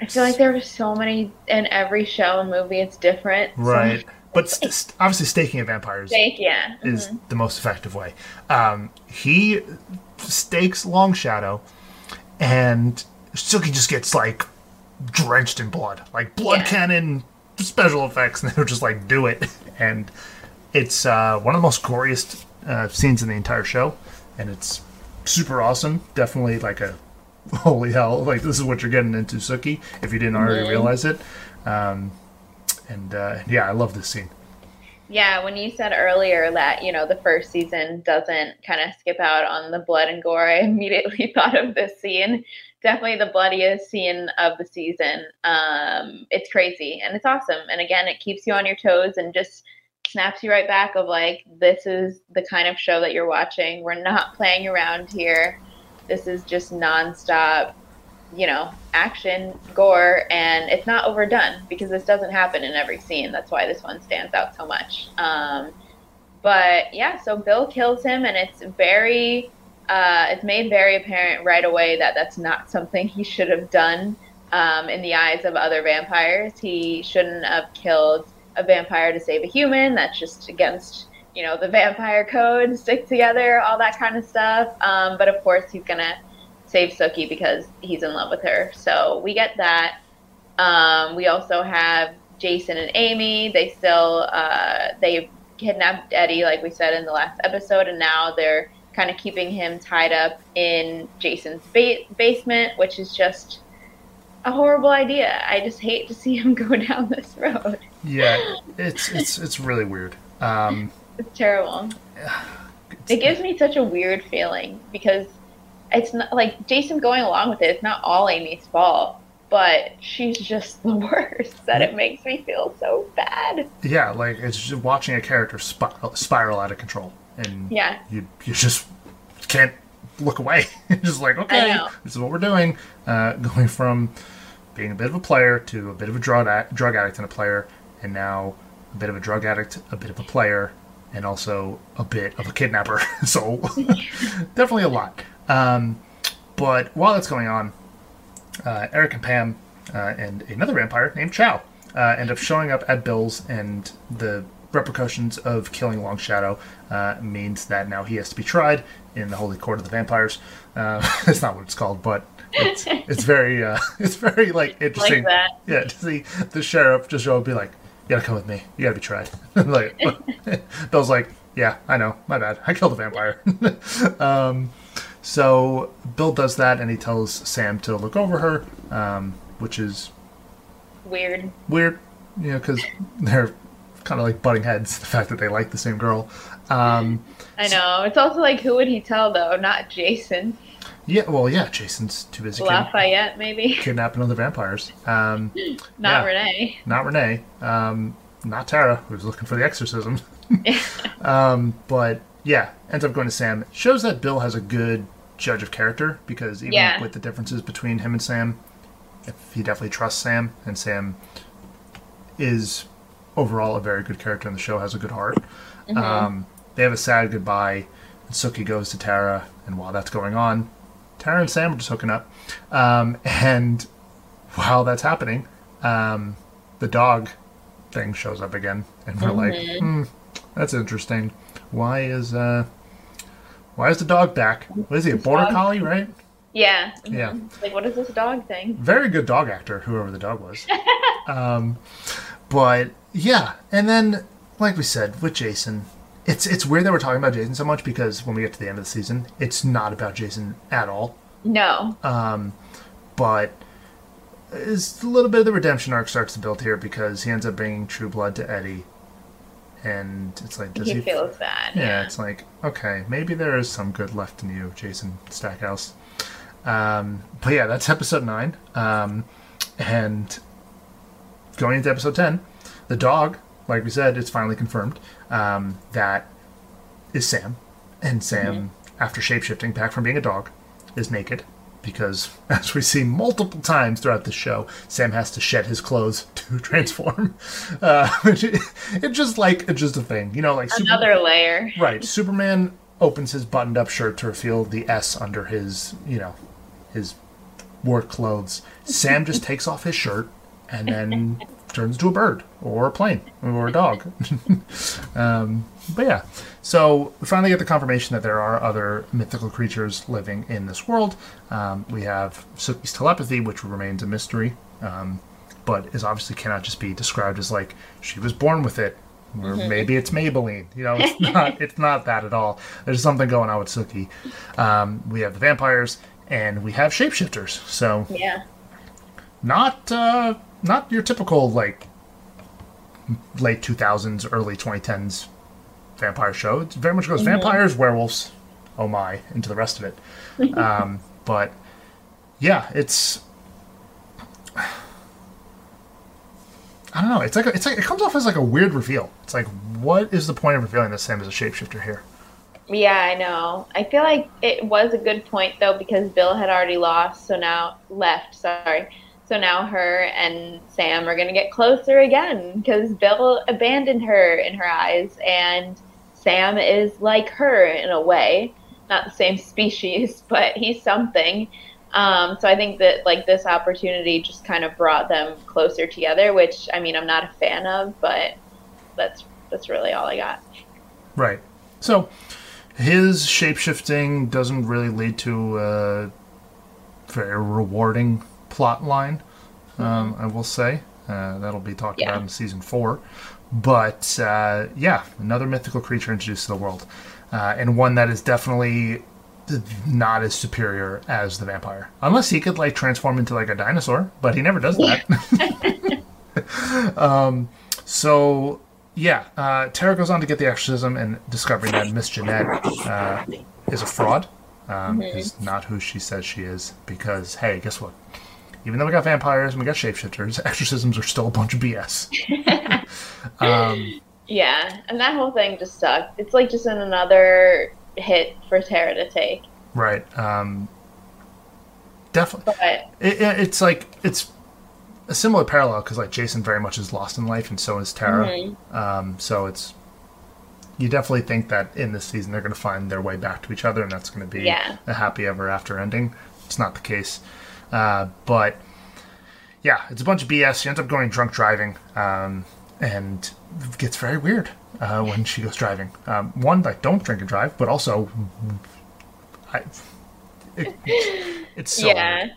Speaker 2: I feel like there were so many in every show and movie. It's different. So-
Speaker 3: Right. [LAUGHS] But st- st- obviously, staking at vampires
Speaker 2: Steak, yeah.
Speaker 3: is the most effective way. Um, he stakes Long Shadow, and Sookie just gets like drenched in blood, like blood
Speaker 2: Yeah.
Speaker 3: cannon special effects, [LAUGHS] and they're just like do it, and it's uh, one of the most goriest uh, scenes in the entire show, and it's super awesome. Definitely like a [LAUGHS] holy hell, like this is what you're getting into, Sookie, if you didn't already realize it. Um, and uh, yeah, I love this scene.
Speaker 2: Yeah, when you said earlier that, you know, the first season doesn't kind of skip out on the blood and gore, [LAUGHS] I immediately [LAUGHS] thought of this scene. Definitely the bloodiest scene of the season. Um, it's crazy and it's awesome. And again, it keeps you on your toes and just snaps you right back of like, this is the kind of show that you're watching. We're not playing around here. This is just nonstop, you know, action, gore, and it's not overdone because this doesn't happen in every scene. That's why this one stands out so much. Um, but yeah, so Bill kills him, and it's very, uh, it's made very apparent right away that that's not [LAUGHS] something he should have done um, in the eyes of other vampires. He shouldn't have killed a vampire to save a human. That's just against, you know, the vampire code, stick together, all that kind of stuff. Um, but of course, he's going to save Sookie because he's in love with her. So we get that. Um, we also have Jason and Amy. They still, uh, they kidnapped Eddie, like we said in the last episode, and now they're kind of keeping him tied up in Jason's ba- basement, which is just a horrible idea. I just hate to see him [LAUGHS] go down this road.
Speaker 3: Yeah, it's it's it's really weird. Um,
Speaker 2: it's terrible.
Speaker 3: it's-
Speaker 2: It gives me such a weird feeling because it's not like Jason going along with it. It's not all Amy's fault, but she's just the [LAUGHS] worst. That it makes me feel so bad.
Speaker 3: yeah, like it's just watching a character spiral, spiral out of control, and
Speaker 2: Yeah.
Speaker 3: you you just can't look away. [LAUGHS] It's just like okay, this is what we're doing. Uh, going from being a bit of a player to a bit of a drug addict and a player, and now a bit of a drug addict, a bit of a player, and also a bit of a kidnapper. [LAUGHS] so definitely a lot. Um, but while that's going on, uh, Eric and Pam uh, and another vampire named Chow uh, end up showing up at Bill's, and the repercussions of killing Long Shadow uh, means that now he has to be tried in the Holy Court of the Vampires. Uh, [LAUGHS] that's not what it's called, but it's, it's very uh, [LAUGHS] it's very like interesting.
Speaker 2: that.
Speaker 3: Yeah, to see the sheriff just show up and be like, "You gotta come with me. You gotta be tried." [LAUGHS] like [LAUGHS] Bill's like, "Yeah, I know. My bad. I killed a vampire." [LAUGHS] um, so Bill does that, and he tells Sam to look over her, um, which is
Speaker 2: Weird.
Speaker 3: weird, you know, because they're kind of like butting heads. The fact that they like the same girl. Um,
Speaker 2: I know. It's also like, who would he tell though? Not Jason.
Speaker 3: Yeah, well, yeah, Jason's too busy kid-
Speaker 2: Lafayette, maybe. [LAUGHS]
Speaker 3: kidnapping other vampires. Um,
Speaker 2: Not
Speaker 3: Yeah.
Speaker 2: Renee.
Speaker 3: not Renee, um, not Tara, who's looking for the exorcism. [LAUGHS] [LAUGHS] um, but yeah, ends up going to Sam. Shows that Bill has a good judge of character because even
Speaker 2: Yeah.
Speaker 3: with the differences between him and Sam, if he definitely trusts Sam, and Sam is overall a very good character in the show, has a good heart. Um, they have a sad goodbye, and Sookie goes to Tara, and while that's going on, Tara and Sam are just hooking up. Um, and while that's happening, um, the dog thing shows up again, and we're like, hmm, that's interesting. Why is uh, why is the dog back? What is he? A border
Speaker 2: dog-
Speaker 3: collie, right?
Speaker 2: Yeah.
Speaker 3: Yeah.
Speaker 2: Like, what is this dog thing?
Speaker 3: Very good dog actor, whoever the dog was. [LAUGHS] um, but yeah, and then like we said with Jason, it's it's weird that we're talking about Jason so much because when we get to the end of the season, it's not about Jason at all.
Speaker 2: No.
Speaker 3: but it's a little bit of the redemption arc starts to build here because he ends up bringing True Blood to Eddie, and it's like, does
Speaker 2: he
Speaker 3: he?
Speaker 2: feels bad.
Speaker 3: yeah, it's like okay, maybe there is some good left in you, Jason Stackhouse. Um, but yeah, that's episode nine, um, and going into episode ten, the dog, like we said, it's finally confirmed um, that is Sam, and Sam, after shapeshifting back from being a dog, is naked because, [LAUGHS] as we see multiple times throughout the show, Sam has to shed his clothes [LAUGHS] to transform. Uh, [LAUGHS] it's just like it's just a thing, you know, like Super-
Speaker 2: Another layer.
Speaker 3: right. Superman opens his buttoned-up shirt to reveal the S under his, you know, his work clothes. Sam just takes off his shirt and then turns into a bird or a plane or a dog. [LAUGHS] um, but yeah, so we finally get the confirmation that there are other mythical creatures living in this world. Um, we have Sookie's telepathy, which remains a mystery, um, but is obviously cannot just be described as like she was born with it, or maybe it's Maybelline. You know, it's [LAUGHS] not. It's not that at all. There's something going on with Sookie. Um, we have the vampires, and we have shapeshifters. So
Speaker 2: Yeah.
Speaker 3: not uh, not your typical like late 2000s early 2010s vampire show it very much goes vampires werewolves oh my into the rest of it [LAUGHS] um, but yeah it's i don't know it's like a, it's like it comes off as like a weird reveal it's like what is the point of revealing that sam is a shapeshifter here
Speaker 2: Yeah, I know. I feel like it was a good point though because Bill had already lost, so now left. Sorry. So now her and Sam are gonna get closer again because Bill abandoned her in her eyes, and Sam is like her in a way, not the same [LAUGHS] species, but he's something. Um, so I think that like this opportunity just kind of brought them closer together, which I mean I'm not a fan of, but that's that's really all I got.
Speaker 3: Right. So his shapeshifting doesn't really lead to a very rewarding plot line. Um, I will say uh, that'll be talked
Speaker 2: Yeah.
Speaker 3: about in season four. But uh, yeah, another mythical creature introduced to the world, uh, and one that is definitely not as superior as the vampire, unless he could like transform into like a dinosaur. But he never does that. [LAUGHS] um, so yeah, uh, Tara goes on to get the exorcism and discovering that Miss Jeanette uh, is a fraud. Um, Is not who she says she is. Because hey, guess what? Even though we got vampires and we got shapeshifters, [LAUGHS] exorcisms are still a bunch of BS. [LAUGHS] um,
Speaker 2: Yeah, and that whole thing just sucked. It's like just an another hit for Tara to take.
Speaker 3: right. Um, definitely.
Speaker 2: But
Speaker 3: It, it, it's like it's a similar parallel because like Jason very much is lost in life, and so is Tara. Um, so it's you definitely think that in this season they're going to find their way back to each other, and that's going to be
Speaker 2: Yeah.
Speaker 3: a happy ever after ending. It's not the case, uh, but yeah, it's a bunch of BS. She ends up going drunk driving, um, and gets very weird uh, when she goes driving. Um, one, like don't drink and drive, but also, I, it, it's so
Speaker 2: yeah.
Speaker 3: weird.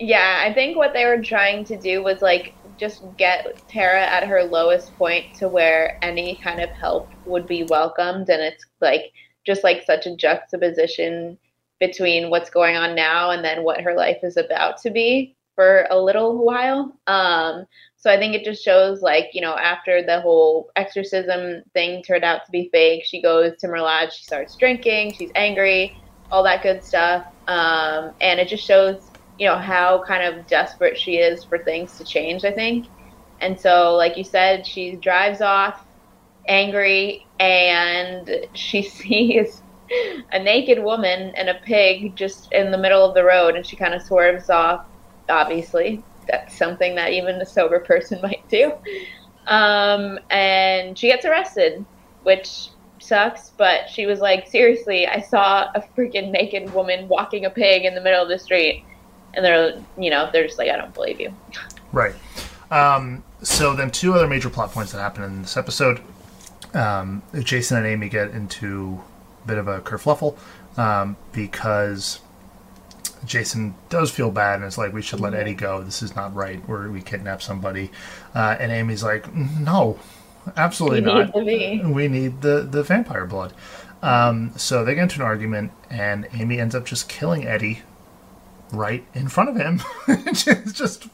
Speaker 2: Yeah, I think what they were trying to do was like just get Tara at her lowest point to where any kind of help would be welcomed and it's like just like such a juxtaposition between what's going on now and then what her life is about to be for a little while. Um so I think it just shows like, you know, after the whole exorcism thing turned out to be fake, she goes to Merlotte, she starts drinking, she's angry, all that good stuff. Um and it just shows you know how kind of desperate she is for things to change i think and so like you said she drives off angry and she [LAUGHS] sees [LAUGHS] a naked woman and a pig just in the middle of the road and she kind of swerves off obviously that's something that even a sober person [LAUGHS] might do um, and she gets arrested which sucks but she was like seriously i saw a freaking naked woman walking a pig in the middle of the street and they're you know they're just like i don't believe you [LAUGHS]
Speaker 3: Right. Um, so then, two other major plot points that happen in this episode. Um, Jason and Amy get into bit of a kerfluffle um, because Jason does feel bad and it's like we should let Eddie go. This is not right. Where we kidnap somebody, uh, and Amy's like, no, absolutely
Speaker 2: We
Speaker 3: not.
Speaker 2: need.
Speaker 3: We need the the vampire blood. Um, so they get into an argument, and Amy ends up just killing Eddie right in front of him. [LAUGHS] it's just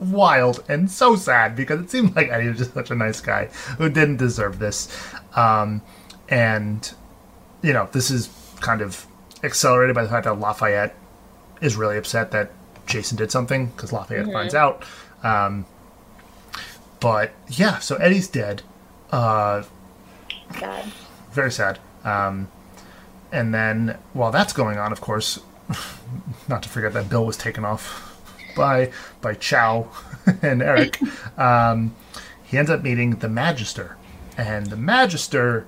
Speaker 3: wild and so sad because it seemed like Eddie was just such a nice guy who didn't deserve this. Um, and, you know, this is kind of accelerated by the fact that Lafayette is really upset that Jason did something because Lafayette finds out. Um, but yeah, so Eddie's dead. Uh,
Speaker 2: god
Speaker 3: very sad. Um, and then while that's going on, of course, [LAUGHS] not to forget that Bill was taken off by by Chow [LAUGHS] and Eric. [LAUGHS] um, he ends up meeting the Magister, and the Magister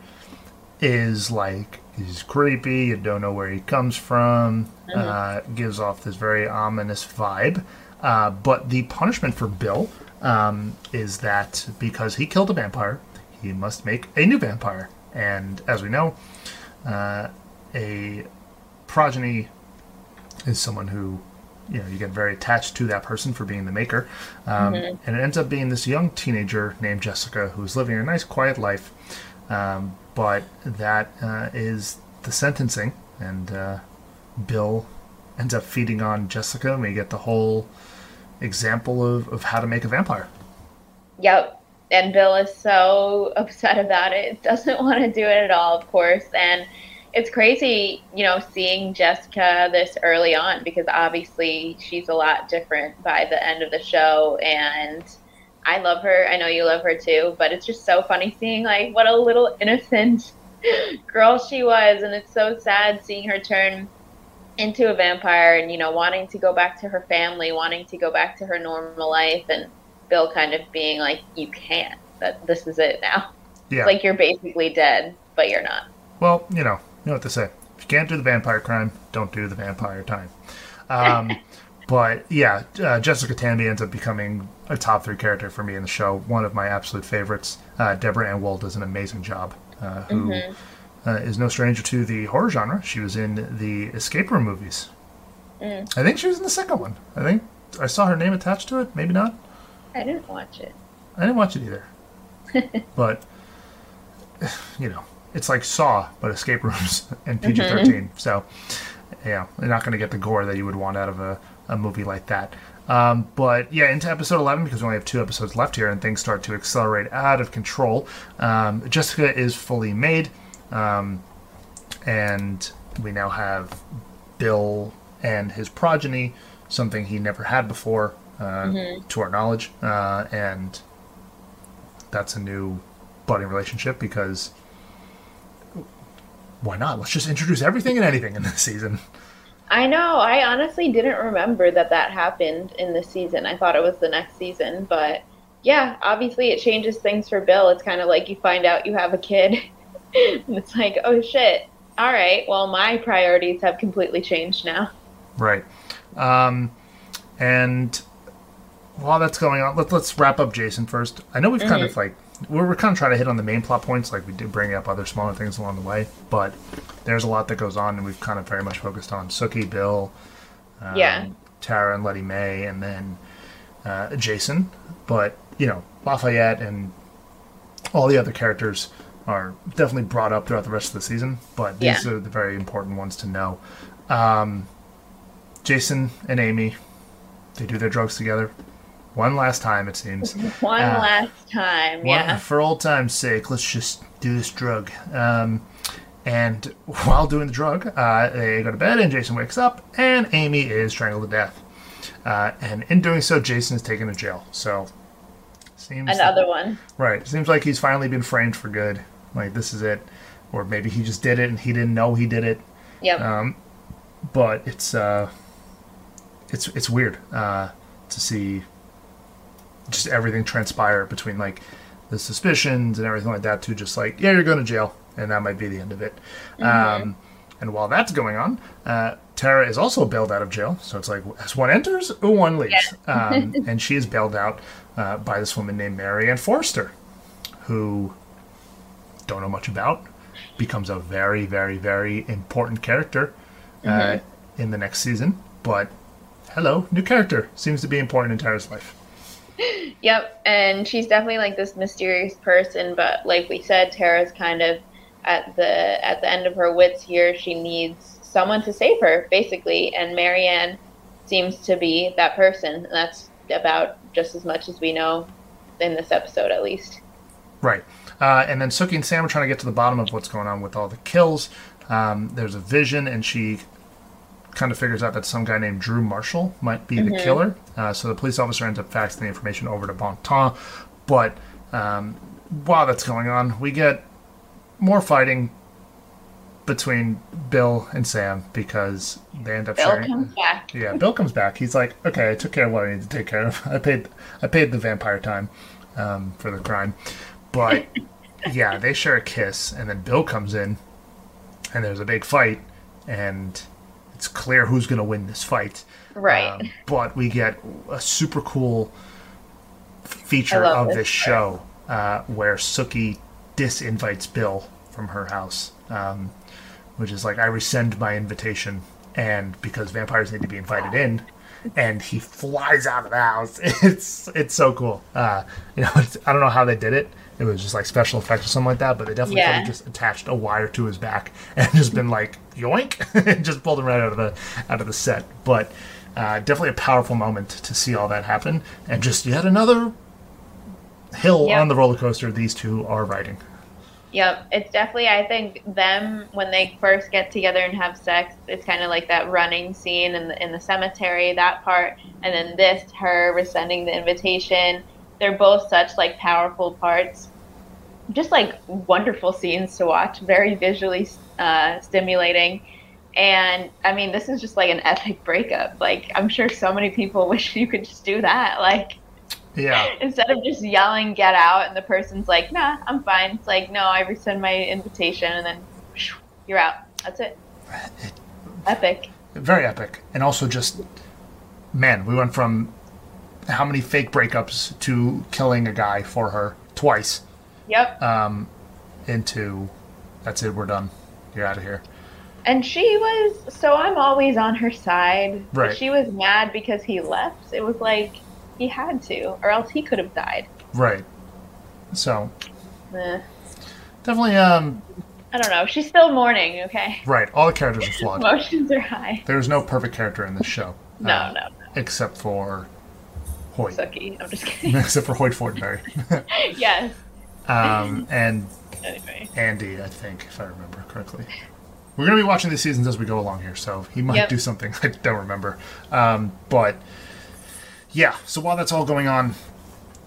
Speaker 3: is like he's creepy. You don't know where he comes from. Uh, gives off this very ominous vibe. Uh, but the punishment for Bill um, is that because he killed a vampire, he must make a new vampire. And as we know, uh, a progeny is someone who you know you get very attached to that person for being the maker um, and it ends up being this young teenager named jessica who's living a nice quiet life um, but that uh, is the sentencing and uh, bill ends up feeding on jessica and we get the whole example of, of how to make a vampire
Speaker 2: Yep. And Bill is so [LAUGHS] upset about it. Doesn't want to do it at all, of course. And it's crazy, you know, seeing Jessica this early on because obviously she's a lot different by the end of the show. And I love her. I know you love her too. But it's just so funny seeing, like, what a little innocent [LAUGHS] girl she was. And it's so sad seeing her turn into a vampire and, you know, wanting to go back to her family, wanting to go back to her normal life. And Bill kind of being like, "You can't. That this is it now.
Speaker 3: yeah
Speaker 2: Like you're basically dead, but you're not."
Speaker 3: Well, you know, you know what to say. If you can't do the vampire crime, don't do the vampire time. Um, [LAUGHS] but yeah, uh, Jessica Hamby ends up becoming a top three character for me in the show. One of my absolute favorites. Uh, Deborah Ann Woll does an amazing job. Uh, who
Speaker 2: Mm-hmm.
Speaker 3: uh, is no stranger to the horror genre. She was in the escape room movies.
Speaker 2: Mm.
Speaker 3: I think she was in the second one. I think I saw her name attached to it. Maybe not.
Speaker 2: I didn't watch it.
Speaker 3: I didn't watch it either. [LAUGHS] but [SIGHS] you know, it's like Saw, but escape rooms [LAUGHS] and PG 13 So yeah, you're not going to get the gore that you would want out of a, a movie like that. Um, but yeah, into episode 11, because we only have two episodes left here and things start to accelerate out of control, um, Jessica is fully made. Um, and we now have Bill and his progeny, something he never had before, uh, to our knowledge. Uh, and that's a new budding relationship because why not? Let's just introduce everything and anything in this season.
Speaker 2: I know. I honestly didn't remember that that happened in the season. I thought it was the next season, but yeah, obviously it changes things for Bill. It's kind of like you find out you have a kid, and [LAUGHS] it's like, oh shit. All right. Well, my priorities have completely changed now.
Speaker 3: Right. Um, and while that's going on, let, let's wrap up Jason first. I know we've kind of like we're, we're kind of trying to hit on the main plot points, like we did bring up other smaller things along the way, but there's a lot that goes on, and we've kind of very much focused on Sookie, Bill, um,
Speaker 2: Yeah.
Speaker 3: Tara, and Lettie Mae, and then uh, Jason. But you know, Lafayette and all the other characters are definitely brought up throughout the rest of the season, but these
Speaker 2: Yeah.
Speaker 3: are the very important ones to know. Um, Jason and Amy, they do their drugs together. One last time, it seems. [LAUGHS]
Speaker 2: One
Speaker 3: Uh,
Speaker 2: last time.
Speaker 3: One-
Speaker 2: Yeah.
Speaker 3: For old time's sake, let's just do this drug. Um, and while doing the drug, uh, they go to bed, and Jason wakes up, and Amy is strangled to death. Uh, and in doing so, Jason is taken to jail. So, seems
Speaker 2: Another one.
Speaker 3: right. Seems like he's finally been framed for good. Like this is it, or maybe he just did it and he didn't know he did it
Speaker 2: Yep.
Speaker 3: um, but it's uh, it's it's weird uh, to see just everything transpire between like the suspicions and everything like that to just like yeah you're going to jail and that might be the end of it. Um, and while that's going on uh, Tara is also bailed out of jail. So it's like as one enters one leaves. Um, [LAUGHS] and she is bailed out uh, by this woman named Maryann Forrester who don't know much about becomes a very, very, very important character uh, in the next season. But hello, new character seems to be important in Tara's life. [LAUGHS]
Speaker 2: Yep, and she's definitely like this mysterious person, but like we said, Tara's kind of at the at the end of her wits here. She needs someone to save her, basically, and Maryann seems to be that person. That's about just as much as we know in this episode, at least.
Speaker 3: Right. Uh, and then Sookie and Sam are trying to get to the bottom of what's going on with all the kills. Um, there's a vision, and she kind of figures out that some guy named Drew Marshall might be the killer. Uh, so the police officer ends up faxing the information over to Bon Temps. But um, while that's going on, we get more fighting between Bill and Sam because they end up
Speaker 2: Bill
Speaker 3: sharing.
Speaker 2: comes back. [LAUGHS]
Speaker 3: Yeah, Bill comes back. He's like, okay, I took care of what I needed to take care of. I paid, I paid the vampire time um, for the crime, but [LAUGHS] yeah, they share a kiss, and then Bill comes in, and there's a big fight, and it's clear who's going to win this fight.
Speaker 2: Right.
Speaker 3: Um, but we get a super cool feature of
Speaker 2: this
Speaker 3: this show uh, where Sookie disinvites Bill from her house, um, which is like, I rescind my invitation, and because vampires need to be invited in, and he flies out of the house. [LAUGHS] It's it's so cool. Uh, you know, I don't know how they did it. It was just like special effects or something like that, but they definitely could
Speaker 2: Yeah.
Speaker 3: have just attached a wire to his back [LAUGHS] and just been like yoink, [LAUGHS] and just pulled him right out of the out of the set. But uh, definitely a powerful moment to see all that happen, and just yet another hill
Speaker 2: Yeah.
Speaker 3: on the roller coaster these two are riding.
Speaker 2: Yep, it's definitely. I think them when they first get together and have sex, it's kind of like that running scene in the in the cemetery, that part, and then this, her rescinding the invitation. They're both such like powerful parts, just like wonderful scenes to watch, very visually uh, stimulating. And I mean, this is just like an epic breakup. Like I'm sure so many people [LAUGHS] wish you could just do that. Like
Speaker 3: Yeah, [LAUGHS]
Speaker 2: instead of just yelling get out and the person's like nah i'm fine it's like no i rescind my invitation and then you're out. That's it. Epic.
Speaker 3: Very epic. And also just, man, we went from how many fake breakups to killing a guy for her twice
Speaker 2: Yep.
Speaker 3: into that's it, we're done. You're out of here.
Speaker 2: And she was so I'm always on her side.
Speaker 3: Right.
Speaker 2: She was mad because he left. It was like he had to, or else he could have died.
Speaker 3: Right. So
Speaker 2: Eh,
Speaker 3: definitely um
Speaker 2: I don't know. She's still mourning. Okay.
Speaker 3: right. All the characters are flawed.
Speaker 2: Emotions are high.
Speaker 3: There's no perfect character in this show.
Speaker 2: No,
Speaker 3: uh,
Speaker 2: no,
Speaker 3: Except for Hoyt.
Speaker 2: Sucky. I'm just [LAUGHS] kidding.
Speaker 3: except for Hoyt Fortenberry. [LAUGHS]
Speaker 2: yes.
Speaker 3: um, and
Speaker 2: Anyway.
Speaker 3: Andy, I think, if I remember correctly. We're going to be watching these seasons as we go along here, so he might
Speaker 2: Yep.
Speaker 3: do something [LAUGHS] I don't remember. Um, but yeah, so while that's all going on,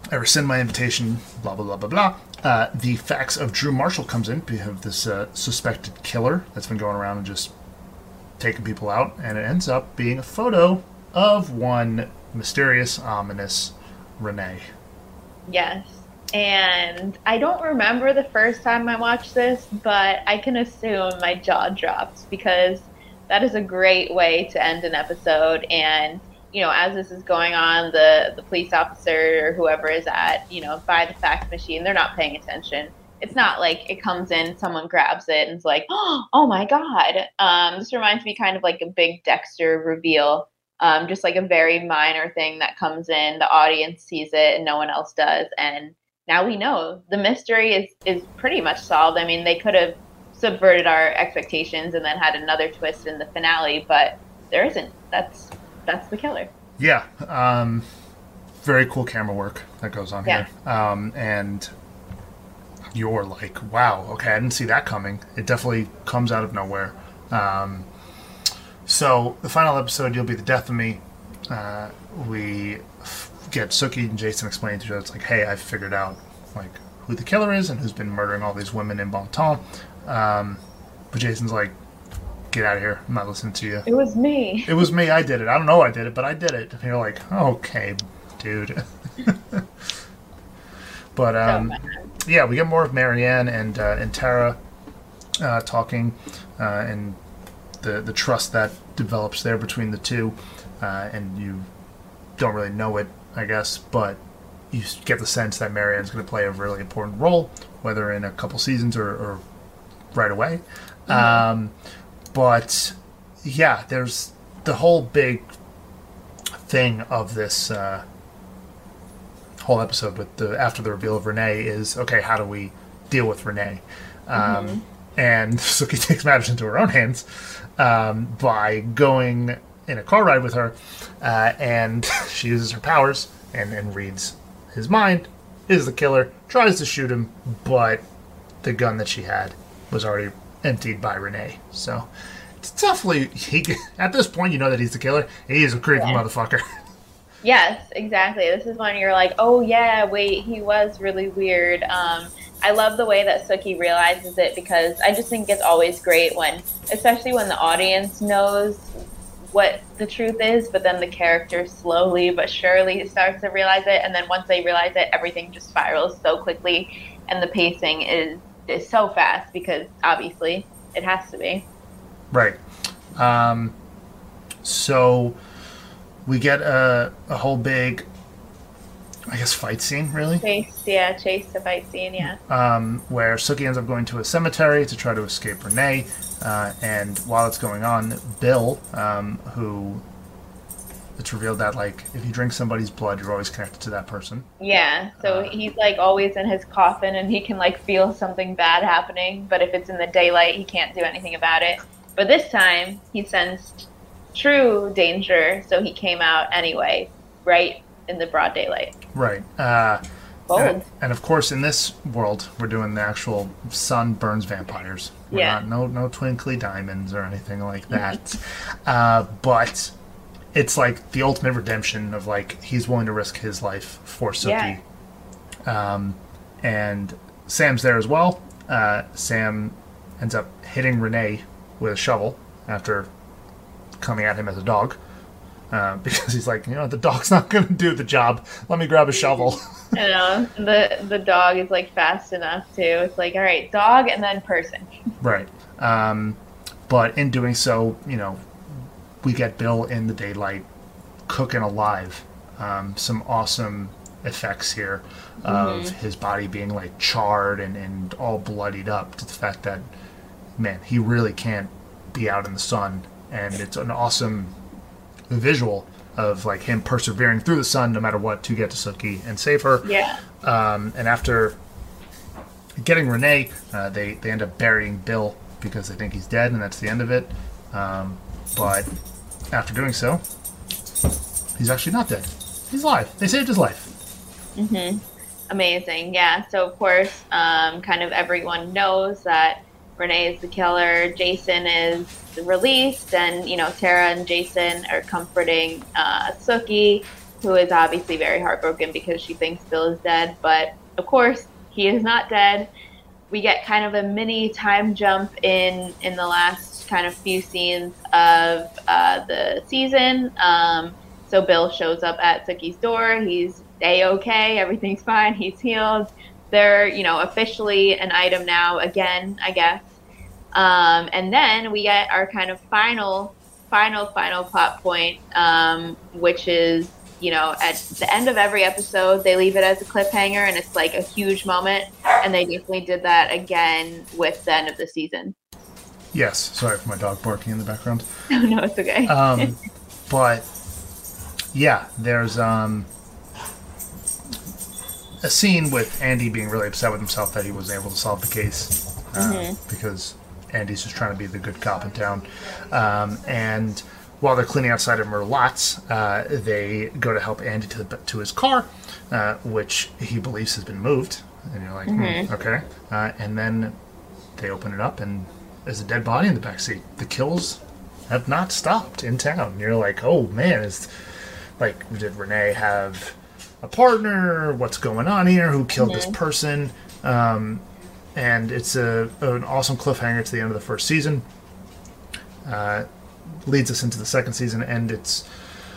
Speaker 3: I rescind my invitation, blah, blah, blah, blah, blah. Uh, the fax of Drew Marshall comes in. We have this uh, suspected killer that's been going around and just taking people out, and it ends up being a photo of one mysterious, ominous Renee.
Speaker 2: Yes. And I don't remember the first time I watched this, but I can assume my jaw dropped because that is a great way to end an episode. And, you know, as this is going on, the, the police officer or whoever is at, you know, by the fax machine, they're not paying attention. It's not like it comes in, someone grabs it, and it's like, [GASPS] oh my God. Um, this reminds me kind of like a big Dexter reveal um, just like a very minor thing that comes in the audience sees it and no one else does and now we know the mystery is is pretty much solved i mean they could have subverted our expectations and then had another twist in the finale but there isn't that's that's the killer
Speaker 3: Yeah, um, very cool camera work that goes on
Speaker 2: Yeah.
Speaker 3: here. Um, and you're like, wow, okay, I didn't see that coming. It definitely comes out of nowhere. Um, so the final episode, you'll be the death of me. Uh, we f- get Sookie and Jason explaining to each other. It's like, hey, I've figured out like who the killer is and who's been murdering all these women in Bon Temps. Um, but Jason's like, get out of here. I'm not listening to you.
Speaker 2: it was me
Speaker 3: It was me. I did it. I don't know I did it, but I did it. And you're like, okay, dude. [LAUGHS] but um, yeah, we get more of Maryann and uh, and Tara uh, talking, uh, and the the trust that develops there between the two, uh, and you don't really know it, I guess, but you get the sense that Maryann's going to play a really important role, whether in a couple seasons or, or right away. Um, but yeah, there's the whole big thing of this uh, whole episode with the after the reveal of Renee is okay. How do we deal with Renee? Um, And [LAUGHS] Sookie takes matters into her own hands um, by going in a car ride with her, uh, and [LAUGHS] she uses her powers and, and reads his mind. Is the killer tries to shoot him, but the gun that she had was already emptied by Renee. So it's definitely he. [LAUGHS] At this point, you know that he's the killer. He is a creepy motherfucker. [LAUGHS]
Speaker 2: Yes, exactly. This is when you're like, oh yeah, wait, he was really weird. Um, I love the way that Sookie realizes it because I just think it's always great when, especially when the audience knows what the truth is, but then the character slowly but surely starts to realize it, and then once they realize it, everything just spirals so quickly, and the pacing is is so fast because obviously it has to be.
Speaker 3: right. Um, so we get a, a whole big, I guess, fight scene, really,
Speaker 2: Chase, yeah, chase the fight scene, yeah.
Speaker 3: um, where Sookie ends up going to a cemetery to try to escape Renee. Uh, and while it's going on, Bill, um, who it's revealed that like if you drink somebody's blood, you're always connected to that person.
Speaker 2: Yeah, so
Speaker 3: Uh,
Speaker 2: he's like always in his coffin and he can like feel something bad happening, but if it's in the daylight, he can't do anything about it. But this time, he sensed true danger, so he came out anyway, right in the broad daylight.
Speaker 3: Right. Uh,
Speaker 2: Bold.
Speaker 3: And, and of course, in this world, we're doing the actual sun burns vampires. We're
Speaker 2: Yeah.
Speaker 3: not no no twinkly diamonds or anything like that. [LAUGHS] uh, but it's like the ultimate redemption of like he's willing to risk his life for Sookie. Um, and Sam's there as well. Uh, Sam ends up hitting Renee with a shovel after coming at him as a dog. Uh, [LAUGHS] because he's like, you know, the dog's not going to do the job. Let me grab a shovel. [LAUGHS]
Speaker 2: I know the the dog is like fast enough too. It's like all right, dog and then person. [LAUGHS]
Speaker 3: Right. Um, but in doing so, you know, we get Bill in the daylight cooking alive. Um, some awesome effects here of his body being like charred and, and all bloodied up to the fact that, man, he really can't be out in the sun. And it's an awesome visual of like him persevering through the sun no matter what to get to Sookie and save her.
Speaker 2: Yeah.
Speaker 3: Um, and after getting Renee, uh, they, they end up burying Bill because they think he's dead, and that's the end of it. Um, but after doing so, he's actually not dead. He's alive. They saved his life. Mhm.
Speaker 2: Amazing. Yeah. So, of course, um, kind of everyone knows that Renee is the killer. Jason is released, and, you know, Tara and Jason are comforting uh, Sookie, who is obviously very heartbroken because she thinks Bill is dead. But, of course, he is not dead. We get kind of a mini time jump in in the last kind of few scenes of uh, the season. Um, so Bill shows up at Sookie's door. He's a okay. Everything's fine. He's healed. They're you know officially an item now again, I guess. Um, and then we get our kind of final, final, final plot point, um, which is you know at the end of every episode they leave it as a cliffhanger, and it's like a huge moment. And they definitely did that again with the end of the season.
Speaker 3: Yes. Sorry for my dog barking in the background. [LAUGHS]
Speaker 2: No, no, it's okay.
Speaker 3: Um, but yeah, there's um, a scene with Andy being really upset with himself that he was able to solve the case uh, because Andy's just trying to be the good cop in town. Um, and while they're cleaning outside of Merlotte's, uh, they go to help Andy to, to his car, uh, which he believes has been moved. And you're like, hmm, okay. Uh, and then they open it up, and there's a dead body in the back seat. The kills have not stopped in town. You're like, oh man, is like did Renee have a partner? What's going on here? Who killed this person? Um, and it's a an awesome cliffhanger to the end of the first season. Uh, leads us into the second season, and it's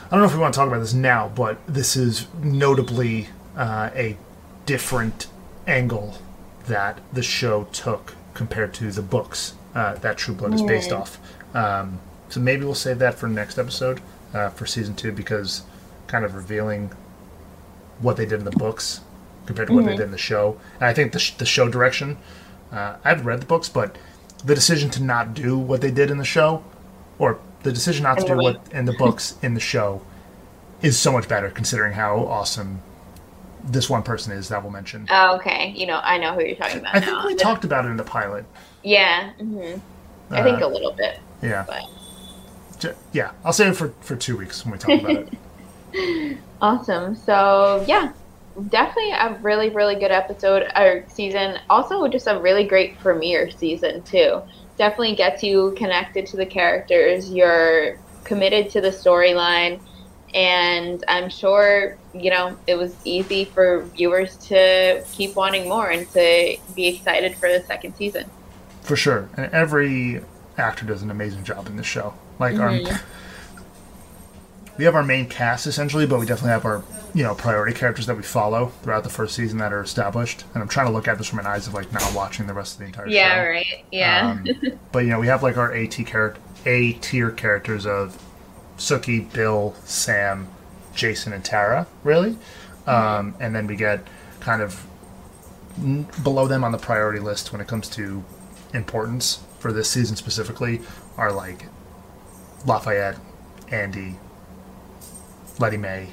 Speaker 3: I don't know if we want to talk about this now, but this is notably uh, a different angle that the show took compared to the books uh, that True Blood is based off. Um, so maybe we'll save that for next episode uh, for season two because kind of revealing what they did in the books compared to what they did in the show. And I think the, sh- the show direction, uh, I've read the books, but the decision to not do what they did in the show, or the decision not to do what in the books in the show, is so much better considering how awesome this one person is that we'll mention.
Speaker 2: Oh, okay. You know, I know who you're talking about
Speaker 3: I
Speaker 2: now.
Speaker 3: think we talked about it in the pilot.
Speaker 2: Yeah. hmm I think
Speaker 3: Uh,
Speaker 2: a little bit,
Speaker 3: Yeah.
Speaker 2: but
Speaker 3: Yeah. I'll save it for, for two weeks when we talk about it. [LAUGHS]
Speaker 2: awesome. So yeah, definitely a really, really good episode or season. Also, just a really great premiere season too. Definitely gets you connected to the characters. You're committed to the storyline. And I'm sure, you know, it was easy for viewers to keep wanting more and to be excited for the second season.
Speaker 3: For sure. And every actor does an amazing job in this show. Like our we have our main cast essentially, but we definitely have our you know priority characters that we follow throughout the first season that are established. And I'm trying to look at this from an eyes of like now watching the rest of the entire
Speaker 2: Yeah,
Speaker 3: show.
Speaker 2: Yeah, right. Yeah.
Speaker 3: Um, [LAUGHS] but you know we have like our A T character A tier characters of Sookie, Bill, Sam, Jason, and Tara. Really, um, and then we get kind of n- below them on the priority list when it comes to importance for this season specifically are like Lafayette, Andy, Lettie Mae,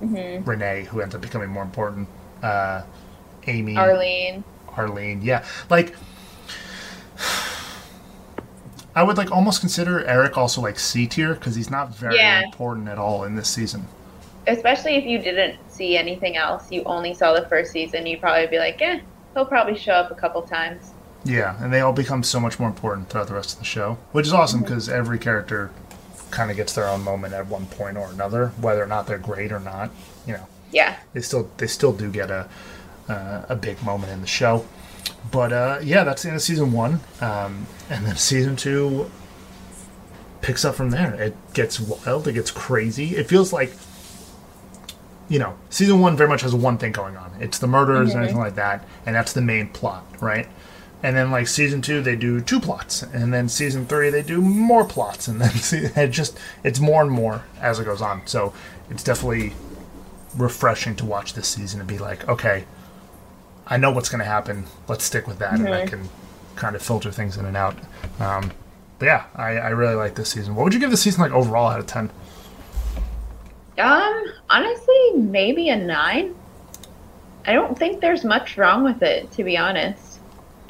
Speaker 3: Renee, who ends up becoming more important, uh, Amy,
Speaker 2: Arlene.
Speaker 3: Arlene. Yeah, like [SIGHS] I would like almost consider Eric also like C tier because he's not very
Speaker 2: Yeah.
Speaker 3: important at all in this season.
Speaker 2: especially if you didn't see anything else, you only saw the first season, you'd probably be like, eh, he'll probably show up a couple times.
Speaker 3: Yeah, and they all become so much more important throughout the rest of the show, which is awesome because every character kind of gets their own moment at one point or another, whether or not they're great or not. You know,
Speaker 2: Yeah.
Speaker 3: they still they still do get a uh, a big moment in the show. But uh, yeah, that's the end of season one, um, and then season two picks up from there. It gets wild, it gets crazy. It feels like you know, season one very much has one thing going on. It's the murders and everything like that, and that's the main plot, right? And then like season two they do two plots, and then season three they do more plots, and then [LAUGHS] it just it's more and more as it goes on. So it's definitely refreshing to watch this season and be like, okay, I know what's going to happen. Let's stick with that, mm-hmm. and I can kind of filter things in and out. Um, but yeah, I, I really like this season. What would you give the season like overall out of ten?
Speaker 2: Um, honestly, maybe a nine. I don't think there's much wrong with it, to be honest.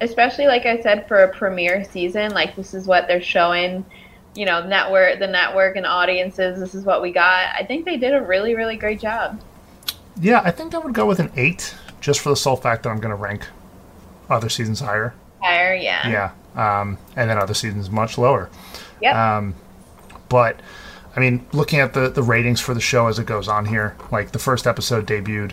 Speaker 2: Especially like I said, for a premiere season, like this is what they're showing. You know, network, the network, and audiences. This is what we got. I think they did a really, really great job.
Speaker 3: Yeah, I think I would go with an eight, just for the sole fact that I'm going to rank other seasons higher.
Speaker 2: Higher, yeah.
Speaker 3: Yeah, um, and then other seasons much lower.
Speaker 2: Yeah.
Speaker 3: Um, but I mean, looking at the the ratings for the show as it goes on here, like the first episode debuted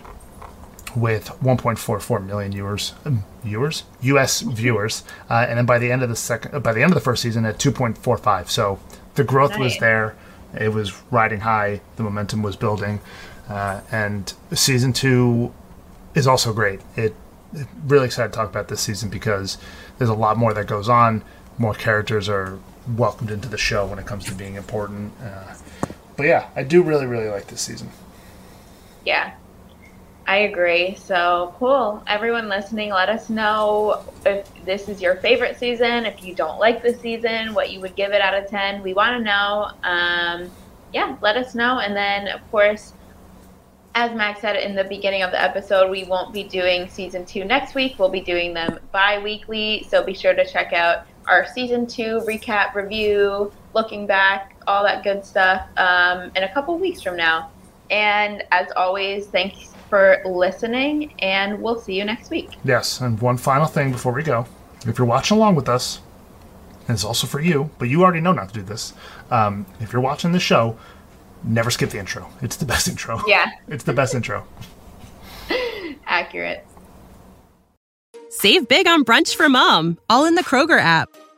Speaker 3: with 1.44 million viewers, um, viewers, U.S. viewers, uh, and then by the end of the second, uh, by the end of the first season, at 2.45. So the growth nice. was there. It was riding high. The momentum was building, uh, and season two is also great. It, it really excited to talk about this season because there's a lot more that goes on. More characters are welcomed into the show when it comes to being important. Uh, but yeah, I do really, really like this season.
Speaker 2: Yeah, I agree. So cool. Everyone listening, let us know if this is your favorite season, if you don't like the season, what you would give it out of 10. We want to know. Um, yeah, let us know. And then, of course, as Max said in the beginning of the episode, we won't be doing season two next week. We'll be doing them bi weekly. So be sure to check out our season two recap review, looking back, all that good stuff um, in a couple weeks from now. And as always, thanks for listening, and we'll see you next week.
Speaker 3: Yes, and one final thing before we go. If you're watching along with us, and it's also for you, but you already know not to do this. Um, if you're watching the show, never skip the intro. It's the best [LAUGHS] intro.
Speaker 2: Yeah.
Speaker 3: it's the best intro.
Speaker 2: Accurate.
Speaker 4: Save big on brunch for mom, all in the Kroger app.